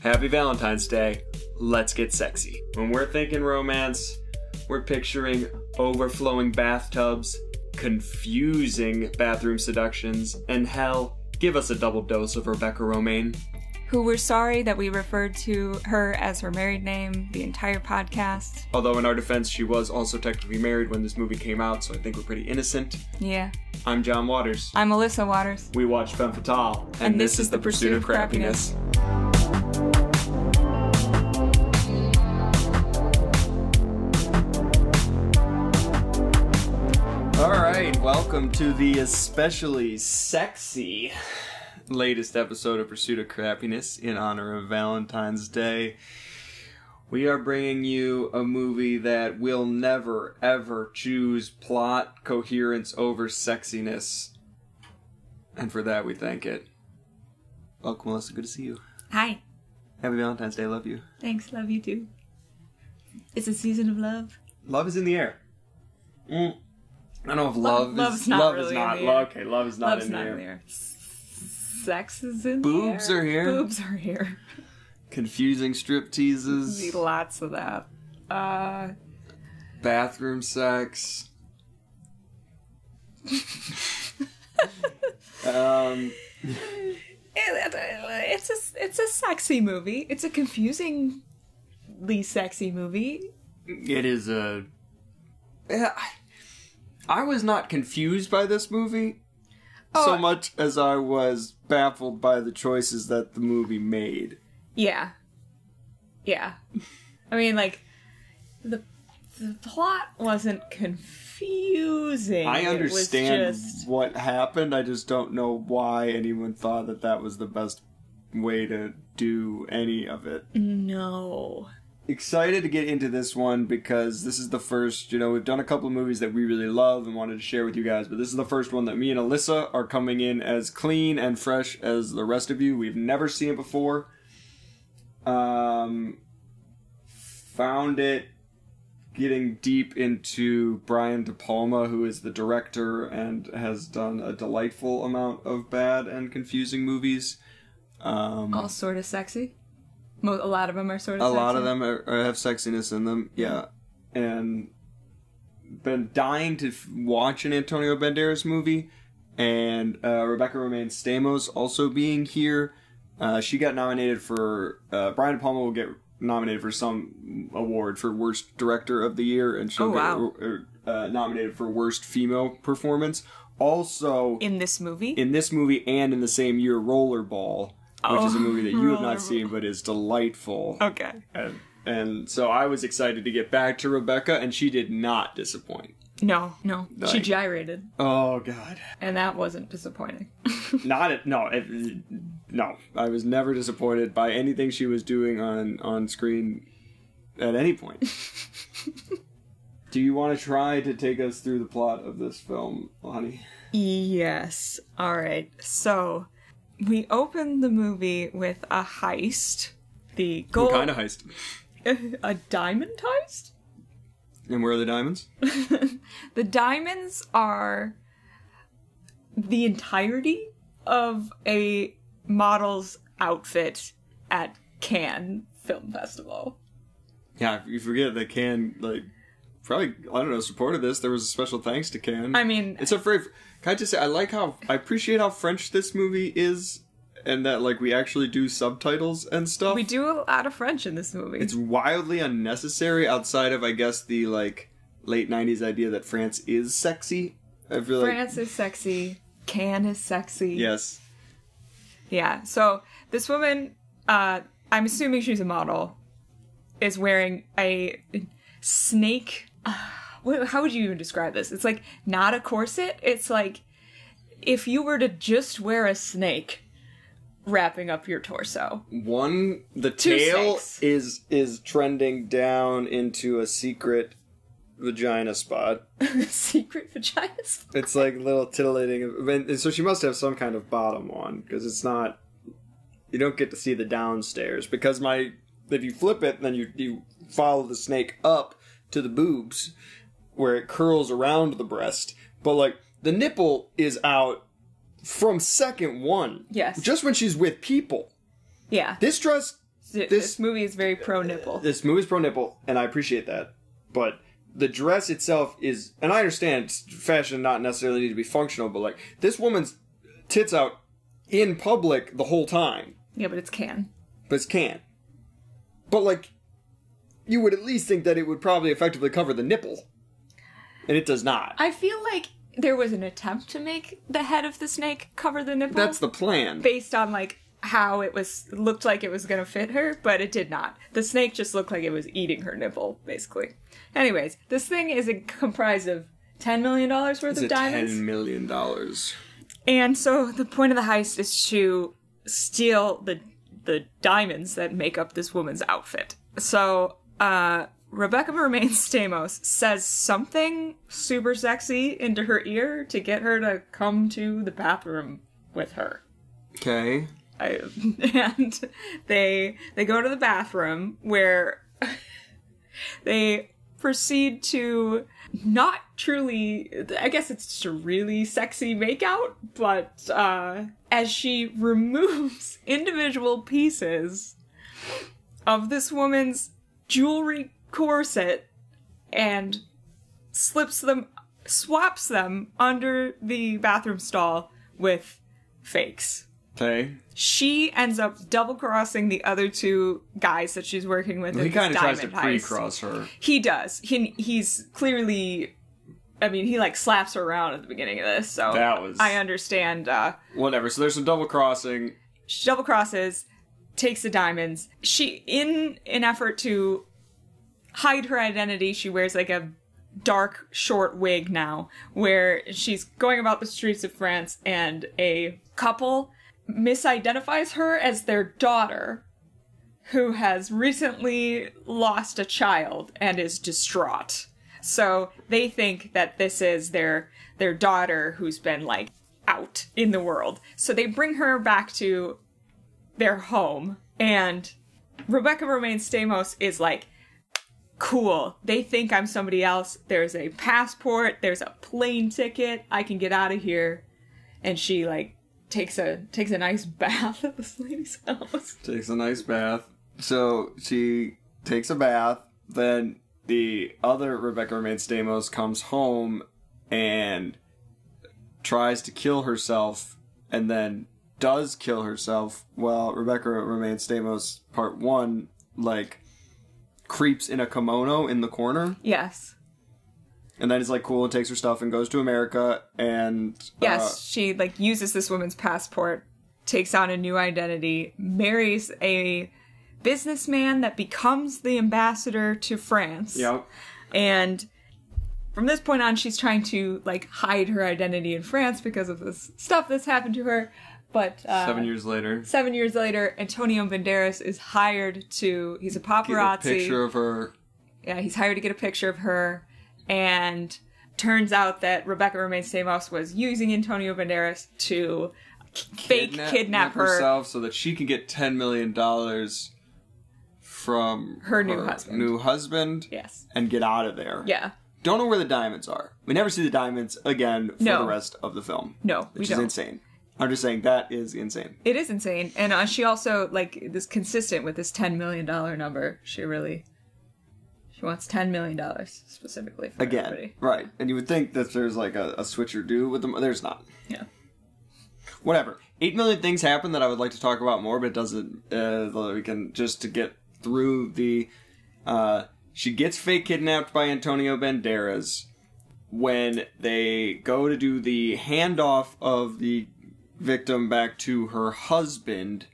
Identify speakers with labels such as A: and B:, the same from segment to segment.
A: Happy Valentine's Day. Let's get sexy. When we're thinking romance, we're picturing overflowing bathtubs, confusing bathroom seductions, and hell, give us a double dose of Rebecca Romijn.
B: Who we're sorry that we referred to her as her married name the entire podcast.
A: Although, in our defense, she was also technically married when this movie came out, so I think we're pretty innocent.
B: Yeah.
A: I'm John Waters.
B: I'm Alissa Waters.
A: We watch Femme Fatale, and, this, is The Pursuit of Crappiness. All welcome to the especially sexy latest episode of Pursuit of Crappiness in honor of Valentine's Day. We are bringing you a movie that will never ever choose plot coherence over sexiness. And for that, we thank it. Welcome, Alissa. Good to see you.
B: Hi.
A: Happy Valentine's Day. Love you.
B: Thanks. Love you too. It's a season of love.
A: Love is in the air. Mm. I don't know if
B: Love-
A: love, is
B: not
A: love
B: really
A: is not love. Okay, love is not
B: Love's
A: in
B: not in there. Sex is in there
A: Boobs
B: there.
A: are here.
B: Boobs are here.
A: Confusing strip teases,
B: Need lots of that. Uh,
A: bathroom sex. um,
B: it- it's a it's a sexy movie. It's a confusingly sexy movie.
A: it is a. Yeah, I- I was not confused by this movie so
B: Oh,
A: much as I was baffled by the choices that the movie made.
B: Yeah. Yeah. I mean, like, the the plot wasn't confusing.
A: I understand
B: just-
A: what happened. I just don't know why anyone thought that that was the best way to do any of it.
B: no.
A: Excited to get into this one because this is the first, you know, we've done a couple of movies that we really love and wanted to share with you guys, but this is the first one that me and Alissa are coming in as clean and fresh as the rest of you. We've never seen it before. Um, found it getting deep into Brian De Palma, who is the director and has done a delightful amount of bad and confusing movies. Um,
B: All sort of sexy. Mo- a lot of them are sort of.
A: a
B: sexy.
A: lot of them are, are- have sexiness in them, yeah. And been dying to f- watch an Antonio Banderas movie, and uh, Rebecca Romijn Stamos also being here. Uh, she got nominated for uh, Brian De Palma will get nominated for some award for worst director of the year, and she'll
B: Oh, wow.
A: get uh, nominated for worst female performance. Also,
B: in this movie.
A: in this movie and in the same year, Rollerball, which is a
B: Oh,
A: movie that you have not seen but is delightful.
B: okay.
A: And, and so I was excited to get back to Rebecca, and she did not disappoint.
B: No, no. She gyrated,
A: Oh God,
B: and that wasn't disappointing.
A: not at no, it, no. I was never disappointed by anything she was doing on on screen at any point. Do you want to try to take us through the plot of this film, honey?
B: Yes. All right. So we open the movie with a heist. The.
A: What kind of heist?
B: a diamond heist.
A: And where are the diamonds?
B: The diamonds are the entirety of a model's outfit at Cannes Film Festival.
A: Yeah, you forget that Cannes like probably I don't know supported this. There was a special thanks to Cannes.
B: I mean,
A: It's a very. Can I just say I like how I appreciate how French this movie is, and that like we actually do subtitles and stuff.
B: we do a lot of French in this movie.
A: It's wildly unnecessary outside of I guess the like late '90s idea that France is sexy. I feel like
B: France is sexy. Cannes is sexy.
A: yes,
B: Yeah. So this woman, uh, I'm assuming she's a model, is wearing a snake. Uh, how would you even describe this? It's like not a corset. It's like if you were to just wear a snake wrapping up your torso.
A: one the
B: Two
A: tail
B: snakes.
A: is is trending down into a secret vagina spot.
B: Secret vagina spot.
A: It's like little titillating. Mean, so she must have some kind of bottom on because it's not. You don't get to see the downstairs because my if you flip it, then you you follow the snake up to the boobs, where it curls around the breast. But like the nipple is out from second one.
B: Yes.
A: Just when she's with people.
B: Yeah.
A: This dress
B: This, movie is very pro nipple.
A: Uh, this movie is pro nipple, and I appreciate that. But the dress itself is, and I understand fashion not necessarily need to be functional, but like this woman's tits out in public the whole time,
B: yeah, but it's Cannes.
A: but it's Cannes. But like, you would at least think that it would probably effectively cover the nipple, and it does not.
B: I feel like there was an attempt to make the head of the snake cover the nipple.
A: That's the plan.
B: based on like how it was looked like it was gonna fit her, but it did not. The snake just looked like it was eating her nipple, basically. Anyways, this thing is comprised of ten million dollars worth
A: It's
B: of diamonds,
A: ten million dollars.
B: and so the point of the heist is to steal the the diamonds that make up this woman's outfit. So, uh, Rebecca Romijn Stamos says something super sexy into her ear to get her to come to the bathroom with her.
A: Okay.
B: I, and they they go to the bathroom where they proceed to not truly I guess it's just a really sexy makeout, but uh as she removes individual pieces of this woman's jewelry corset and slips them swaps them under the bathroom stall with fakes
A: Okay.
B: she ends up double crossing the other two guys that she's working with. in
A: He kind of tries to pre-cross her.
B: He does. He he's clearly. I mean, he like slaps her around at the beginning of this, so
A: That was-
B: I understand. Uh,
A: Whatever. So there's some double crossing.
B: she double crosses, takes the diamonds. She, in an effort to hide her identity, she wears like a dark short wig now, where she's going about the streets of France, and a couple misidentifies her as their daughter, who has recently lost a child and is distraught. So they think that this is their their daughter who's been like out in the world. So they bring her back to their home and Rebecca Romijn Stamos is like cool. They think I'm somebody else. There's a passport, there's a plane ticket. I can get out of here. And she like takes a takes a nice bath at this lady's house.
A: Takes a nice bath. So she takes a bath. Then the other Rebecca Romijn Stamos comes home and tries to kill herself and then does kill herself while Rebecca Romijn Stamos part one like creeps in a kimono in the corner
B: Yes.
A: and then is like cool and takes her stuff and goes to America and
B: Yes,
A: uh,
B: she like uses this woman's passport, takes on a new identity, marries a businessman that becomes the ambassador to France.
A: Yep.
B: And from this point on she's trying to like hide her identity in France because of this stuff that's happened to her. But uh,
A: Seven years later.
B: seven years later, Antonio Banderas is hired to he's a
A: Get
B: paparazzi.
A: a picture of her.
B: Yeah, he's hired to get a picture of her, and turns out that Rebecca Romijn Stamos was using Antonio Banderas to fake kidnap, her.
A: herself so that she can get ten million dollars from
B: Her new husband.
A: new husband,
B: Yes.
A: and get out of there.
B: Yeah.
A: Don't know where the diamonds are. We never see the diamonds again for
B: No.
A: the rest of the film.
B: No,
A: which is
B: don't.
A: insane. I'm just saying that is insane.
B: It is insane, and uh, she also like is consistent with this ten million dollar number. She really, she wants ten million dollars specifically for
A: Again,
B: everybody.
A: right? And you would think that there's like a, a switch or do with them. There's not.
B: Yeah.
A: whatever. Eight million things happen that I would like to talk about more, but it doesn't. Uh, we can just to get through the. Uh, she gets fake kidnapped by Antonio Banderas when they go to do the handoff of the victim back to her husband.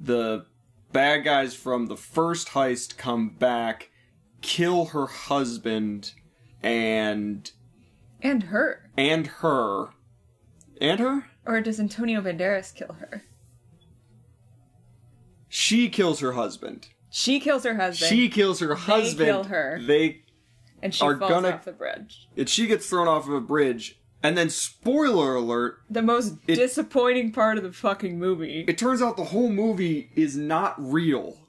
A: The bad guys from the first heist come back, kill her husband, and
B: And her,
A: and her, and her.
B: or does Antonio Banderas kill her?
A: She kills her husband.
B: She kills her husband.
A: She kills her husband.
B: They kill her.
A: They
B: and she
A: are
B: falls
A: gonna-
B: off the bridge.
A: and she gets thrown off of a bridge. And then spoiler alert,
B: The most
A: It-
B: disappointing part of the fucking movie.
A: it turns out the whole movie is not real.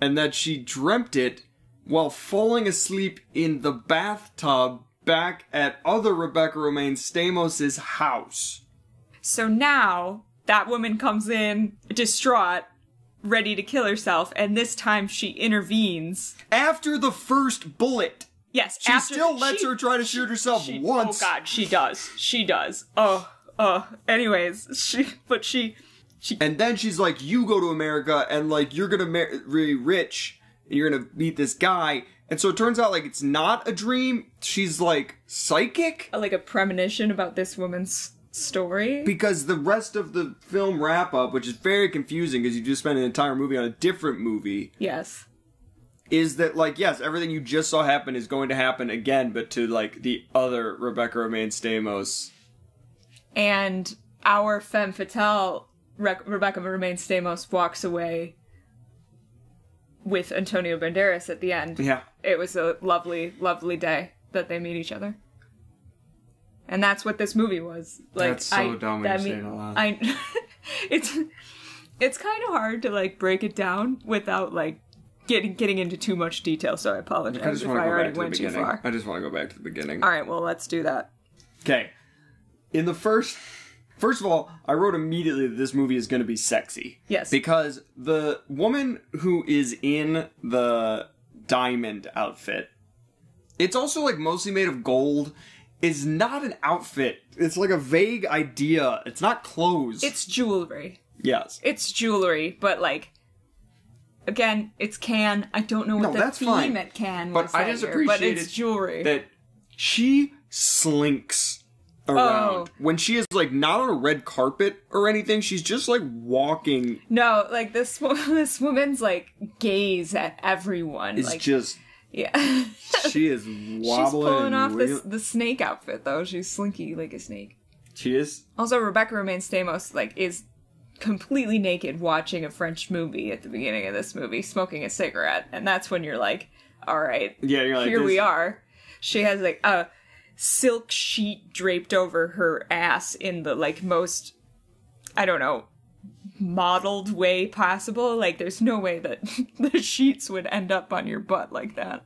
A: And that she dreamt it while falling asleep in the bathtub back at other Rebecca Romijn Stamos' house.
B: So now that woman comes in distraught ready to kill herself, and this time she intervenes.
A: After the first bullet,
B: Yes,
A: she
B: after-
A: still lets
B: she-
A: her try to shoot herself
B: she- oh
A: once.
B: Oh god, she does. She does. Oh, oh. Anyways, she but she she
A: And then she's like, "You go to America, and like you're gonna marry rich, and you're gonna meet this guy." And so it turns out like it's not a dream. She's like psychic
B: like a premonition about this woman's story.
A: because the rest of the film wrap up, which is very confusing because you just spent an entire movie on a different movie,
B: yes.
A: Is that like yes, everything you just saw happen is going to happen again, but to like the other Rebecca Romijn Stamos.
B: And our femme fatale, Re- Rebecca Romijn Stamos, walks away with Antonio Banderas at the end.
A: Yeah.
B: It was a lovely, lovely day that they meet each other. And that's what this movie was. Like
A: That's so
B: I,
A: dumb
B: that mean-. I it's it's kind of hard to like break it down without like getting getting into too much detail, so I apologize
A: I just
B: if
A: want
B: I
A: to go
B: already
A: back to the
B: went too
A: beginning.
B: far.
A: I just want to go back to the beginning.
B: All right, well, let's do that.
A: Okay. In the first First of all, I wrote immediately that this movie is going to be sexy.
B: Yes.
A: Because the woman who is in the diamond outfit, it's also like mostly made of gold, is not an outfit. It's like a vague idea. It's not clothes.
B: It's jewelry.
A: yes.
B: It's jewelry, but like again, it's Cannes. I don't know what
A: No,
B: the
A: that's
B: theme
A: fine.
B: at Cannes
A: But
B: was.
A: I
B: that
A: just
B: year, but
A: appreciated
B: it's jewelry.
A: that she slinks oh. around
B: Oh.
A: when she is like not on a red carpet or anything. She's just like walking.
B: no, like this wo- this woman's like gaze at everyone.
A: Is
B: like
A: just
B: yeah.
A: she is wobbling.
B: She's pulling
A: and
B: off
A: wiggle-
B: this the snake outfit though. She's slinky like a snake.
A: She is.
B: Also, Rebecca Romijn Stamos like is completely naked watching a French movie at the beginning of this movie, smoking a cigarette, and that's when you're like, all right,
A: Yeah, you're like
B: here we are. She has like a silk sheet draped over her ass in the like most, I don't know, modeled way possible. Like, there's no way that the sheets would end up on your butt like that.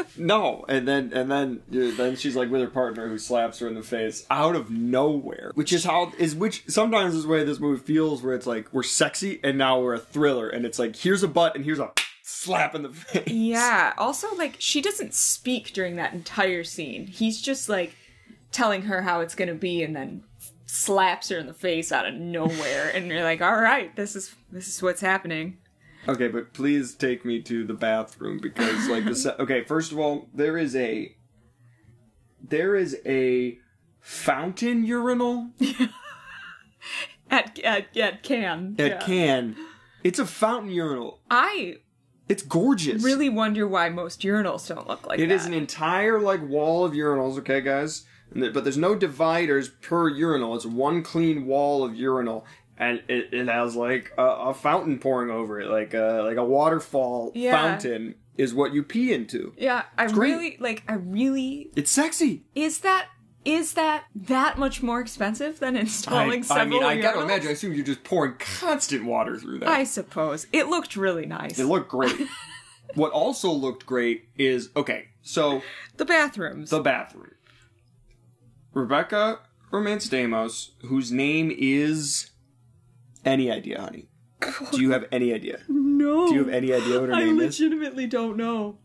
A: No, and then and then then she's like with her partner who slaps her in the face out of nowhere, which is how is which sometimes is the way this movie feels, where it's like we're sexy and now we're a thriller, and it's like here's a butt and here's a slap in the face.
B: Yeah. Also, like, she doesn't speak during that entire scene. He's just like telling her how it's gonna be, and then slaps her in the face out of nowhere, and you're like, all right, this is this is what's happening.
A: Okay, but please take me to the bathroom because like the se- okay, first of all, there is a there is a fountain urinal
B: At at at Cannes.
A: at
B: yeah.
A: Cannes. It's a fountain urinal.
B: I
A: It's gorgeous.
B: really wonder why most urinals don't look like
A: It
B: that.
A: is an entire like wall of urinals, okay, guys. And But there's no dividers per urinal. It's one clean wall of urinal, and it, it has like a, a fountain pouring over it, like a like a waterfall
B: Yeah.
A: fountain is what you pee into.
B: Yeah, I
A: great.
B: really like. I really
A: It's sexy.
B: is that is that that much more expensive than installing
A: I, I
B: several
A: mean, I gotta imagine. I assume you're just pouring constant water through that.
B: I suppose it looked really nice.
A: it looked great. what also looked great is okay. So
B: the bathrooms.
A: the bathroom. Rebecca Romijn Stamos, whose name is any idea, honey? Do you have any idea?
B: no.
A: Do you have any idea what her
B: I
A: name is?
B: I legitimately don't know.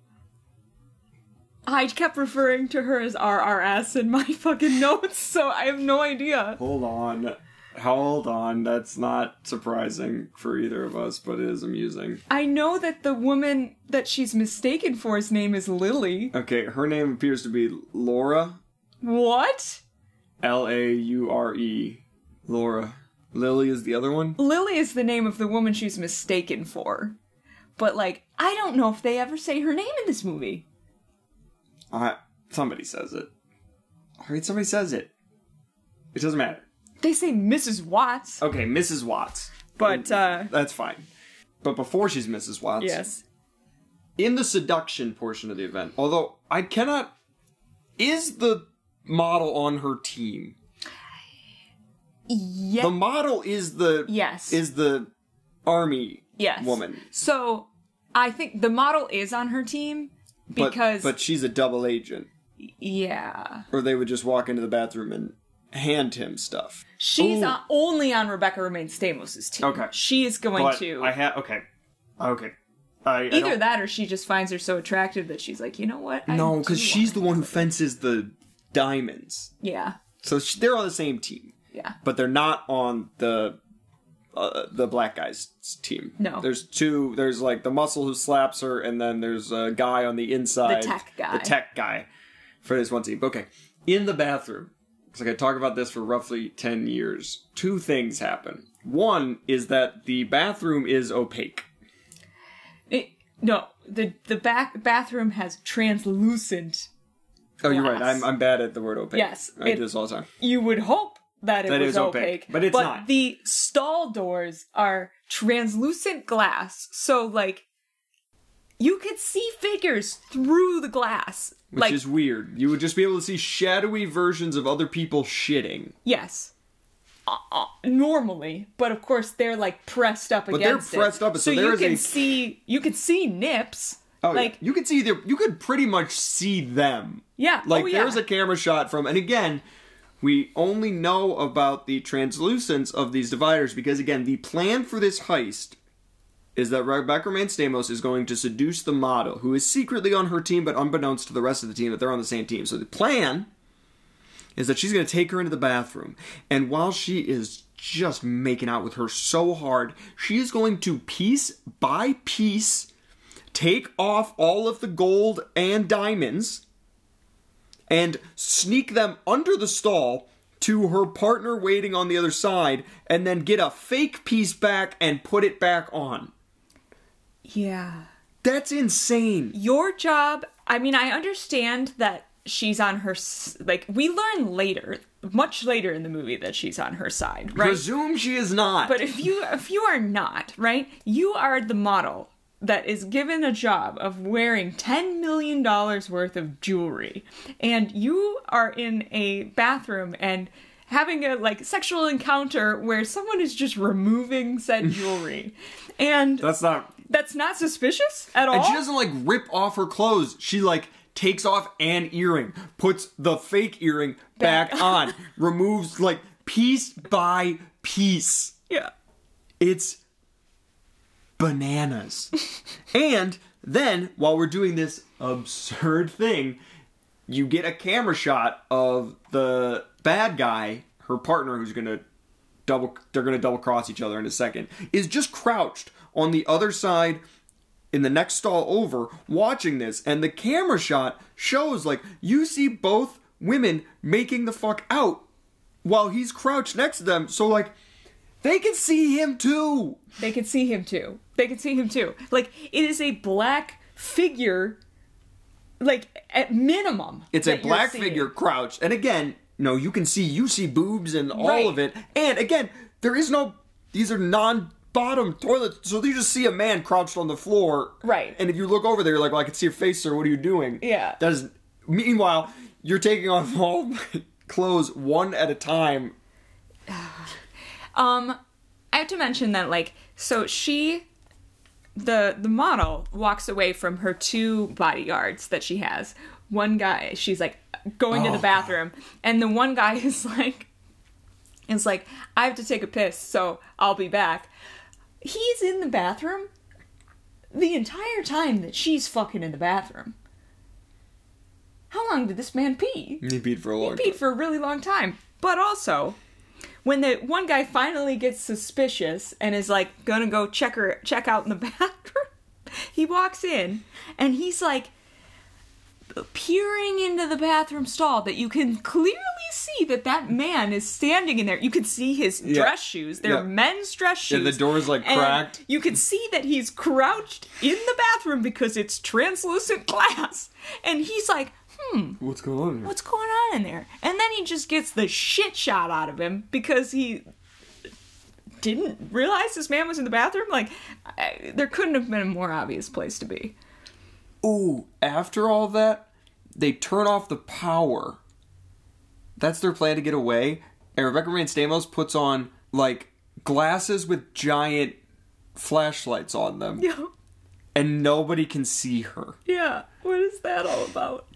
B: I kept referring to her as RRS in my fucking notes, so I have no idea.
A: Hold on. Hold on. That's not surprising for either of us, but it is amusing.
B: I know that the woman that she's mistaken for his name is Lily.
A: Okay, her name appears to be Laura.
B: What?
A: L A U R E. Laura. Lily is the other one?
B: Lily is the name of the woman she's mistaken for. But like, I don't know if they ever say her name in this movie.
A: Uh, somebody says it. I Alright, somebody says it. It doesn't matter.
B: They say Mrs. Watts.
A: Okay, Mrs. Watts.
B: But uh
A: That's fine. But before she's Mrs. Watts,
B: yes.
A: in the seduction portion of the event, although I cannot. Is the model on her team?
B: Yeah.
A: The model is the
B: yes.
A: is the army
B: yes.
A: woman,
B: So, I think the model is on her team because
A: but she's a double agent,
B: yeah.
A: or they would just walk into the bathroom and hand him stuff.
B: She's on, only on Rebecca Romijn Stamos' team.
A: Okay.
B: She is going
A: But
B: to
A: I have okay, okay. I, I
B: either
A: don't-
B: that or she just finds her so attractive that she's like, you know what? I
A: No, because she's the one who fences the diamonds.
B: Yeah,
A: So sh they're on the same team,
B: yeah.
A: but they're not on the uh, the black guy's team.
B: No.
A: there's two. There's like the muscle who slaps her, and then there's a guy on the inside, The
B: tech guy.
A: the tech guy, for this one team. Okay, in the bathroom, because I could talk about this for roughly ten years. Two things happen. One is that the bathroom is opaque.
B: It, no, the the back bathroom has translucent.
A: Oh, you're right. I'm I'm bad at the word opaque.
B: Yes,
A: I
B: it-
A: do this all the time.
B: You would hope that it
A: That
B: was
A: opaque,
B: opaque,
A: but it's not.
B: the stall doors are translucent glass, so like you could see figures through the glass.
A: Which
B: like
A: is weird. You would just be able to see shadowy versions of other people shitting.
B: yes. Uh, uh, normally, but of course they're like pressed up against.
A: But they're
B: against it.
A: pressed up, so
B: so
A: there
B: you can
A: a-
B: see you can see nips.
A: Oh,
B: like
A: yeah. you could see the you could pretty much see them.
B: yeah,
A: Like
B: oh, yeah.
A: there's a camera shot from, and again, we only know about the translucence of these dividers because again, the plan for this heist is that Rebecca Stamos is going to seduce the model, who is secretly on her team, but unbeknownst to the rest of the team that they're on the same team. So the plan is that she's going to take her into the bathroom, and while she is just making out with her so hard, she is going to piece by piece take off all of the gold and diamonds and sneak them under the stall to her partner waiting on the other side and then get a fake piece back and put it back on.
B: yeah.
A: That's insane.
B: your job i mean i understand that she's on her like we learn later much later in the movie that she's on her side right I
A: Presume she is not.
B: but if you if you are not right you are the model that is given a job of wearing 10 million dollars worth of jewelry and you are in a bathroom and having a like sexual encounter where someone is just removing said jewelry and
A: that's not.
B: that's not suspicious at all
A: And she doesn't like rip off her clothes. She like takes off an earring, puts the fake earring back,
B: Back.
A: on, removes like piece by piece.
B: yeah
A: It's bananas. and then, while we're doing this absurd thing, you get a camera shot of the bad guy, her partner, who's gonna double, they're gonna double cross each other in a second, is just crouched on the other side in the next stall over watching this and the camera shot shows like you see both women making the fuck out while he's crouched next to them so like they can see him too
B: They can see him too. They can see him too. Like it is a black figure. Like at minimum,
A: it's a black figure crouched and again no you can see you see boobs and all
B: Right.
A: of it and again there is no these are non bottom toilets so you just see a man crouched on the floor
B: Right.
A: and if you look over there you're like well i can see your face sir what are you doing
B: Yeah.
A: that is meanwhile you're taking off all my clothes one at a time
B: Um, I have to mention that like so she, the the model walks away from her two bodyguards that she has. One guy, she's like going to
A: Oh,
B: the bathroom, and the one guy is like, is like, I have to take a piss, so I'll be back. He's in the bathroom the entire time that she's fucking in the bathroom. How long did this man pee?
A: he beat for a long
B: He peed for a really long time. But also, when the one guy finally gets suspicious and is like gonna go check her check out in the bathroom, he walks in and he's like peering into the bathroom stall that you can clearly see that that man is standing in there. You can see his
A: Yeah.
B: dress shoes. They're
A: Yeah.
B: men's dress shoes.
A: Yeah, the door's, like,
B: And
A: cracked.
B: You can see that he's crouched in the bathroom because it's translucent glass. And he's like, hmm,
A: what's going on here?
B: what's going on in there? And then he just gets the shit shot out of him because he didn't realize this man was in the bathroom. Like, I, there couldn't have been a more obvious place to be.
A: Ooh, after all that, they turn off the power. That's their plan to get away. And Rebecca Romijn Stamos puts on like glasses with giant flashlights on them,
B: Yeah.
A: and nobody can see her.
B: Yeah. What is that all about?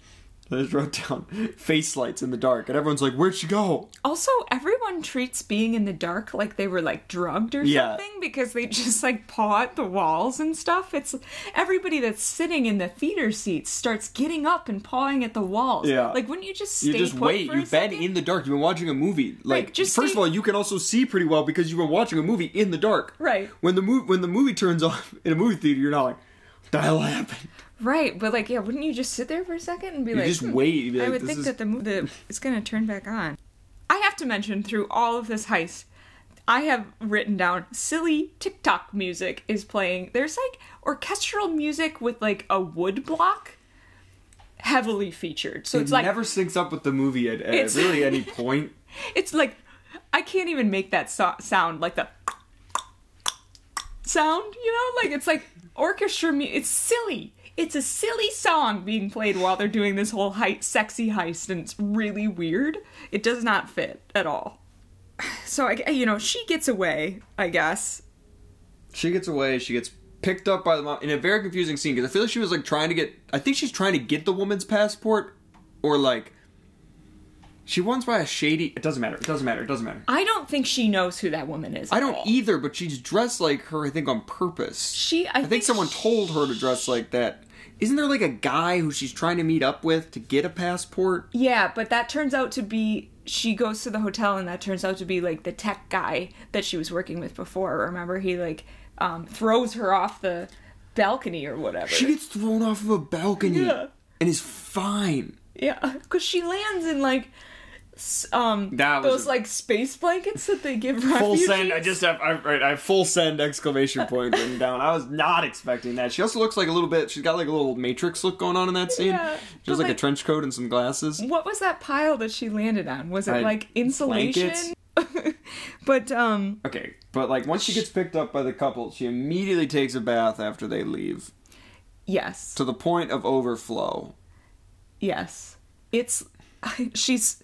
A: I just wrote down face lights in the dark, and everyone's like, "Where'd she go?"
B: Also, everyone treats being in the dark like they were like drugged or
A: Yeah.
B: something because they just like paw at the walls and stuff. It's everybody that's sitting in the theater seats starts getting up and pawing at the walls.
A: Yeah.
B: Like, wouldn't you just stay
A: You just wait. You've been in the dark. You've been watching a movie. Like,
B: just
A: first
B: stay-
A: of all, you can also see pretty well because you've been watching a movie in the dark.
B: Right.
A: When the movie when the movie turns off in a movie theater, you're not like, "What the hell happened?"
B: Right, but like, yeah, wouldn't you just sit there for a second and be
A: You
B: like,
A: just
B: "Hmm,
A: wait. You'd
B: I would
A: "This
B: think
A: is-
B: that the, the it's to turn back on. I have to mention through all of this heist, I have written down silly TikTok music is playing. There's like orchestral music with like a wood block, heavily featured. So
A: It
B: it's like
A: never syncs up with the movie at, at really any point.
B: it's like I can't even make that so- sound like the sound, you know? Like it's like orchestra mu- it's silly. It's a silly song being played while they're doing this whole hei- sexy heist and it's really weird. It does not fit at all. So I you know, she gets away, I guess.
A: She gets away. She gets picked up by the mom in a very confusing scene because I feel like she was like trying to get. I think she's trying to get the woman's passport, or like she wants by a shady. It doesn't matter. It doesn't matter. It doesn't matter.
B: I don't think she knows who that woman is.
A: I don't
B: all.
A: either, but she's dressed like her. I think on purpose.
B: She I,
A: I think someone
B: she-
A: told her to dress like that. Isn't there like a guy who she's trying to meet up with to get a passport?
B: Yeah, but that turns out to be she goes to the hotel and that turns out to be like the tech guy that she was working with before. Remember he like um throws her off the balcony or whatever.
A: She gets thrown off of a balcony
B: Yeah.
A: and is fine.
B: yeah, cuz she lands in like um
A: That was
B: those like space blankets that they give
A: Full
B: refugees.
A: send. I just have. I, right, I have full send exclamation point written down. I was not expecting that. She also looks like a little bit. She's got like a little Matrix look going on in that scene.
B: Yeah,
A: she has
B: but
A: like, a trench coat and some glasses.
B: What was that pile that she landed on? Was it
A: I-
B: like insulation? but um
A: Okay, but like once she gets picked up by the couple, she immediately takes a bath after they leave,
B: yes.
A: to the point of overflow.
B: Yes. It's she's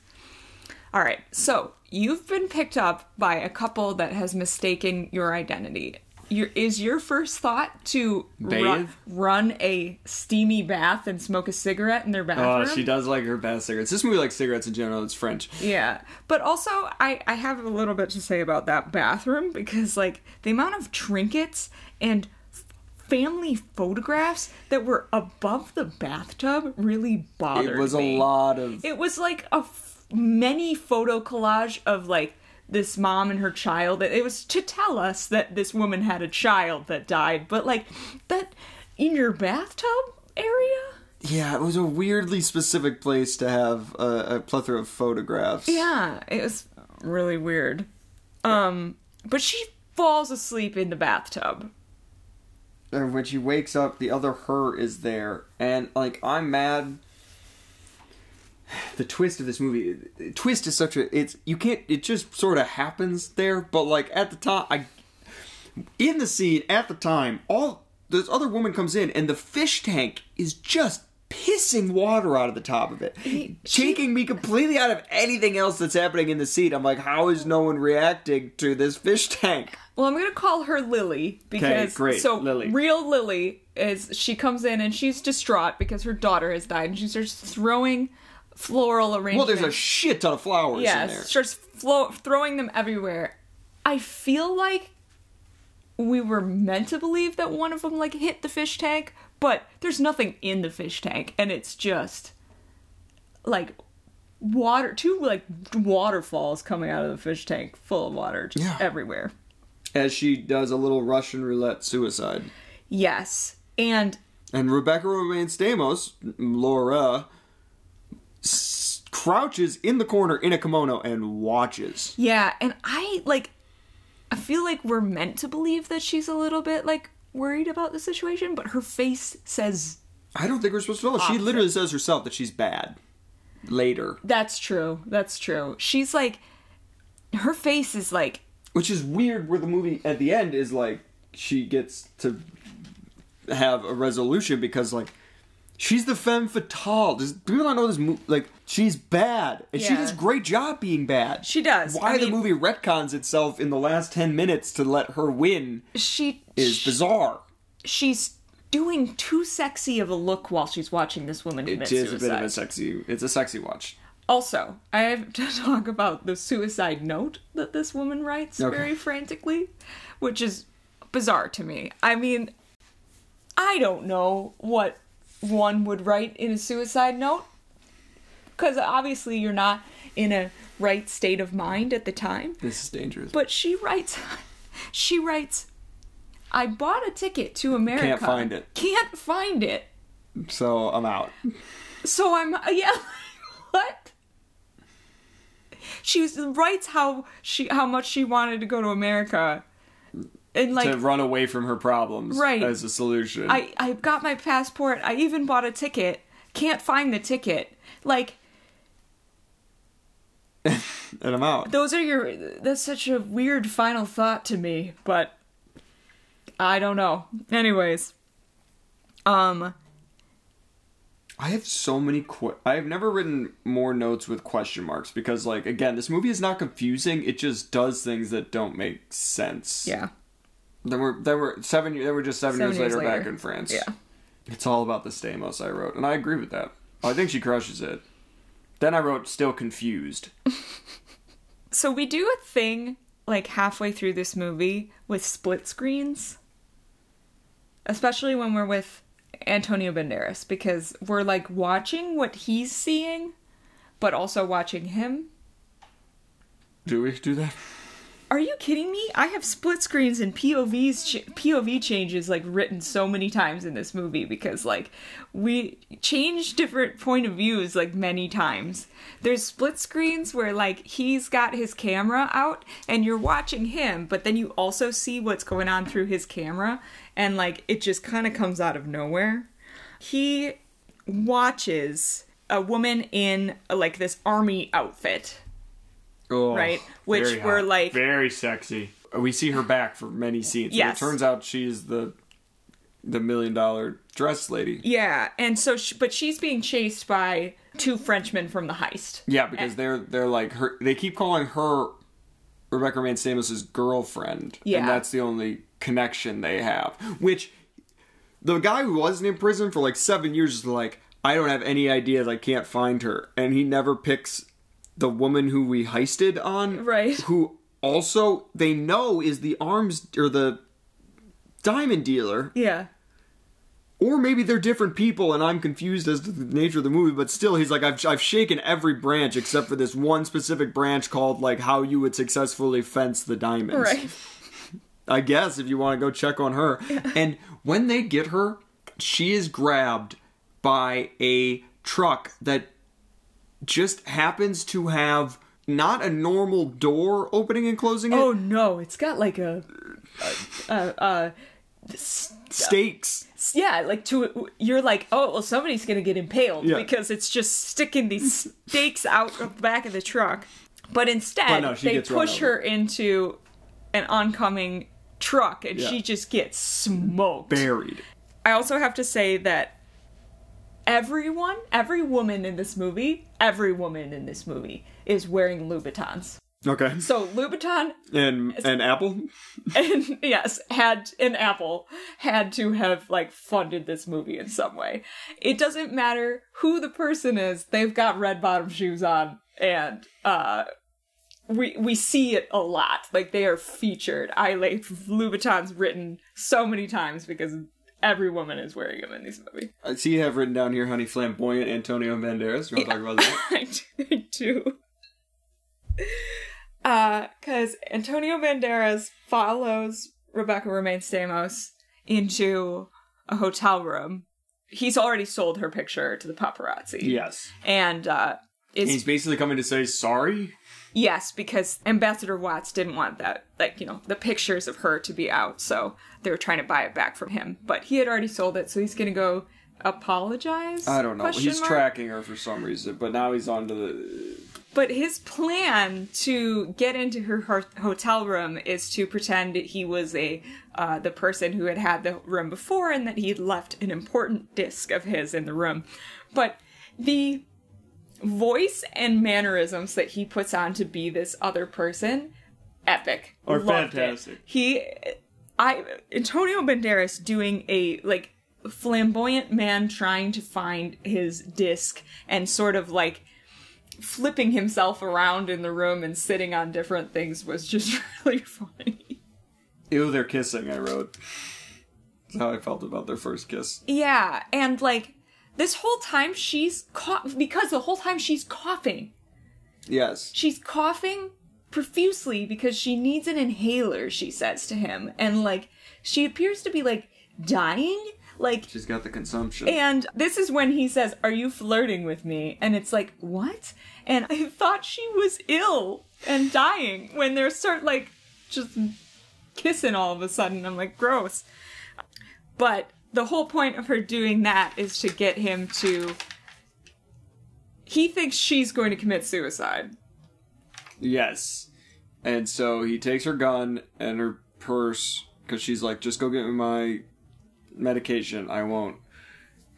B: All right. So, you've been picked up by a couple that has mistaken your identity. Your, is your first thought to run,
A: Bathe?
B: run a steamy bath and smoke a cigarette in their oh, bathroom?
A: Oh, she does like her bath cigarettes. This movie likes cigarettes in general. It's French.
B: Yeah. But also, I, I have a little bit to say about that bathroom because, like, the amount of trinkets and family photographs that were above the bathtub really bothered me.
A: It was
B: me.
A: a lot of.
B: It was like a many photo collage of like this mom and her child. It was to tell us that this woman had a child that died, but like that in your bathtub area.
A: Yeah, it was a weirdly specific place to have a, a plethora of photographs.
B: Yeah, it was really weird. Um, but she falls asleep in the bathtub.
A: And when she wakes up, the other her is there, and like I'm mad. The twist of this movie, twist is such a it's you can't it just sort of happens there, but like at the time, I in the scene at the time, all this other woman comes in and the fish tank is just pissing water out of the top of it,
B: He- she-
A: taking me completely out of anything else that's happening in the scene. I'm like, how is no one reacting to this fish tank?
B: Well, I'm gonna call her Lily because
A: great,
B: so
A: Lily.
B: real Lily is she comes in and she's distraught because her daughter has died and she starts throwing floral
A: arrangement.
B: Well,
A: there's a shit ton of flowers in
B: yeah,
A: there.
B: starts flo- throwing them everywhere. I feel like we were meant to believe that one of them like hit the fish tank, but there's nothing in the fish tank, and it's just like water, two like waterfalls coming out of the fish tank, full of water, just
A: Yeah.
B: everywhere.
A: as she does a little Russian roulette suicide.
B: Yes, and
A: And Rebecca Romijn Stamos, Laura, crouches in the corner in a kimono and watches.
B: Yeah, and I like I feel like we're meant to believe that she's a little bit like worried about the situation, but her face says
A: I don't think we're supposed to know. She literally says herself that she's bad. Later.
B: that's true. That's true. She's like her face is like
A: Which is weird where the movie at the end is like she gets to have a resolution because like she's the femme fatale. Does people not know this movie? Like she's bad and she does a great job being bad.
B: She does.
A: Why
B: I
A: the
B: mean-
A: movie retcons itself in the last ten minutes to let her win
B: she
A: is bizarre.
B: she's doing too sexy of a look while she's watching this woman commit suicide.
A: It is a bit of a sexy. It's a sexy watch.
B: Also, I have to talk about the suicide note that this woman writes
A: Okay.
B: very frantically, which is bizarre to me. I mean, I don't know what one would write in a suicide note because obviously you're not in a right state of mind at the time.
A: This is dangerous.
B: But she writes, she writes, I bought a ticket to America.
A: Can't find it.
B: Can't find it.
A: so I'm out.
B: So I'm yeah. what? She writes how she how much she wanted to go to America, and like
A: to run away from her problems
B: Right.
A: as a solution.
B: I I got my passport. I even bought a ticket. Can't find the ticket. Like
A: and I'm out.
B: those are your. That's such a weird final thought to me, but I don't know. Anyways, um,
A: I have so many. Qu- I have never written more notes with question marks because, like, again, this movie is not confusing. It just does things that don't make sense.
B: yeah,
A: Then we're then we're seven. Then we're just seven,
B: Seven
A: years,
B: years
A: later, back in France.
B: yeah.
A: It's all about the Stamos. I wrote, and I agree with that. I think she crushes it. Then I wrote, still confused.
B: So we do a thing like halfway through this movie with split screens. Especially when we're with Antonio Banderas because we're like watching what he's seeing but also watching him.
A: Do we do that?
B: Are you kidding me? I have split screens and POVs POV changes like written so many times in this movie because like we change different point of views like many times. There's split screens where like he's got his camera out and you're watching him, but then you also see what's going on through his camera and like it just kind of comes out of nowhere. He watches a woman in like this army outfit
A: Oh,
B: Right, which were,
A: hot.
B: like-
A: very sexy. We see her back for many scenes. and
B: Yes.
A: it turns out she's the the million dollar dress lady.
B: Yeah, and so, sh but she's being chased by two Frenchmen from the heist.
A: Yeah, because they're they're like her. They keep calling her Rebecca Romijn Stamos' girlfriend.
B: Yeah.
A: and that's the only connection they have. Which the guy who wasn't in prison for like seven years is like, I don't have any ideas. I can't find her, and he never picks the woman who we heisted on.
B: Right.
A: Who also they know is the arms or the diamond dealer
B: Yeah,
A: or maybe they're different people and I'm confused as to the nature of the movie, but still, he's like, I've, I've shaken every branch except for this one specific branch called, like, how you would successfully fence the diamonds.
B: right.
A: I guess if you want to go check on her. And when they get her, she is grabbed by a truck that just happens to have not a normal door opening and closing it,
B: Oh no, it's got like a, a, a, a
A: stakes.
B: yeah, like to you're like, oh well, somebody's gonna get impaled
A: Yeah.
B: because it's just sticking these stakes out of the back of the truck. But instead,
A: But no,
B: they push her into an oncoming truck, and
A: Yeah.
B: she just gets smoked.
A: Buried.
B: I also have to say that everyone, every woman in this movie, every woman in this movie is wearing Louboutins.
A: Okay.
B: So Louboutin
A: And, and Apple?
B: and yes, had an Apple had to have like funded this movie in some way. It doesn't matter who the person is, they've got red bottom shoes on and uh we we see it a lot. Like they are featured. I like Louboutin's written so many times because every woman is wearing them in this movie.
A: I see you have written down here, honey, flamboyant Antonio Banderas. You want to talk about that?
B: I do. Do. Uh, Antonio Banderas follows Rebecca Romijn Stamos into a hotel room. He's already sold her picture to the paparazzi.
A: Yes.
B: And, uh, is
A: He's basically coming to say sorry.
B: Yes, because Ambassador Watts didn't want that, like, you know, the pictures of her to be out, so they were trying to buy it back from him. But he had already sold it, so he's gonna go apologize?
A: I don't know.
B: question
A: He's
B: mark?
A: tracking her for some reason, but now he's on to the.
B: But his plan to get into her hotel room is to pretend he was a uh, the person who had had the room before, and that he had left an important disc of his in the room. But the voice and mannerisms that he puts on to be this other person, epic,
A: Or
B: Loved it.
A: fantastic.
B: He, I Antonio Banderas doing a like flamboyant man trying to find his disc and sort of like flipping himself around in the room and sitting on different things was just really funny.
A: Ew, they're kissing, I wrote. That's how I felt about their first kiss.
B: Yeah, and like this whole time she's cough because the whole time she's coughing.
A: Yes.
B: She's coughing profusely because she needs an inhaler, she says to him. And like she appears to be like dying. Like
A: She's got the consumption.
B: and this is when he says, Are you flirting with me? And it's like, What? And I thought she was ill and dying when they start like just kissing all of a sudden. I'm like, gross. But the whole point of her doing that is to get him to. He thinks she's going to commit suicide.
A: Yes. And so he takes her gun and her purse because she's like, just go get me my medication. I won't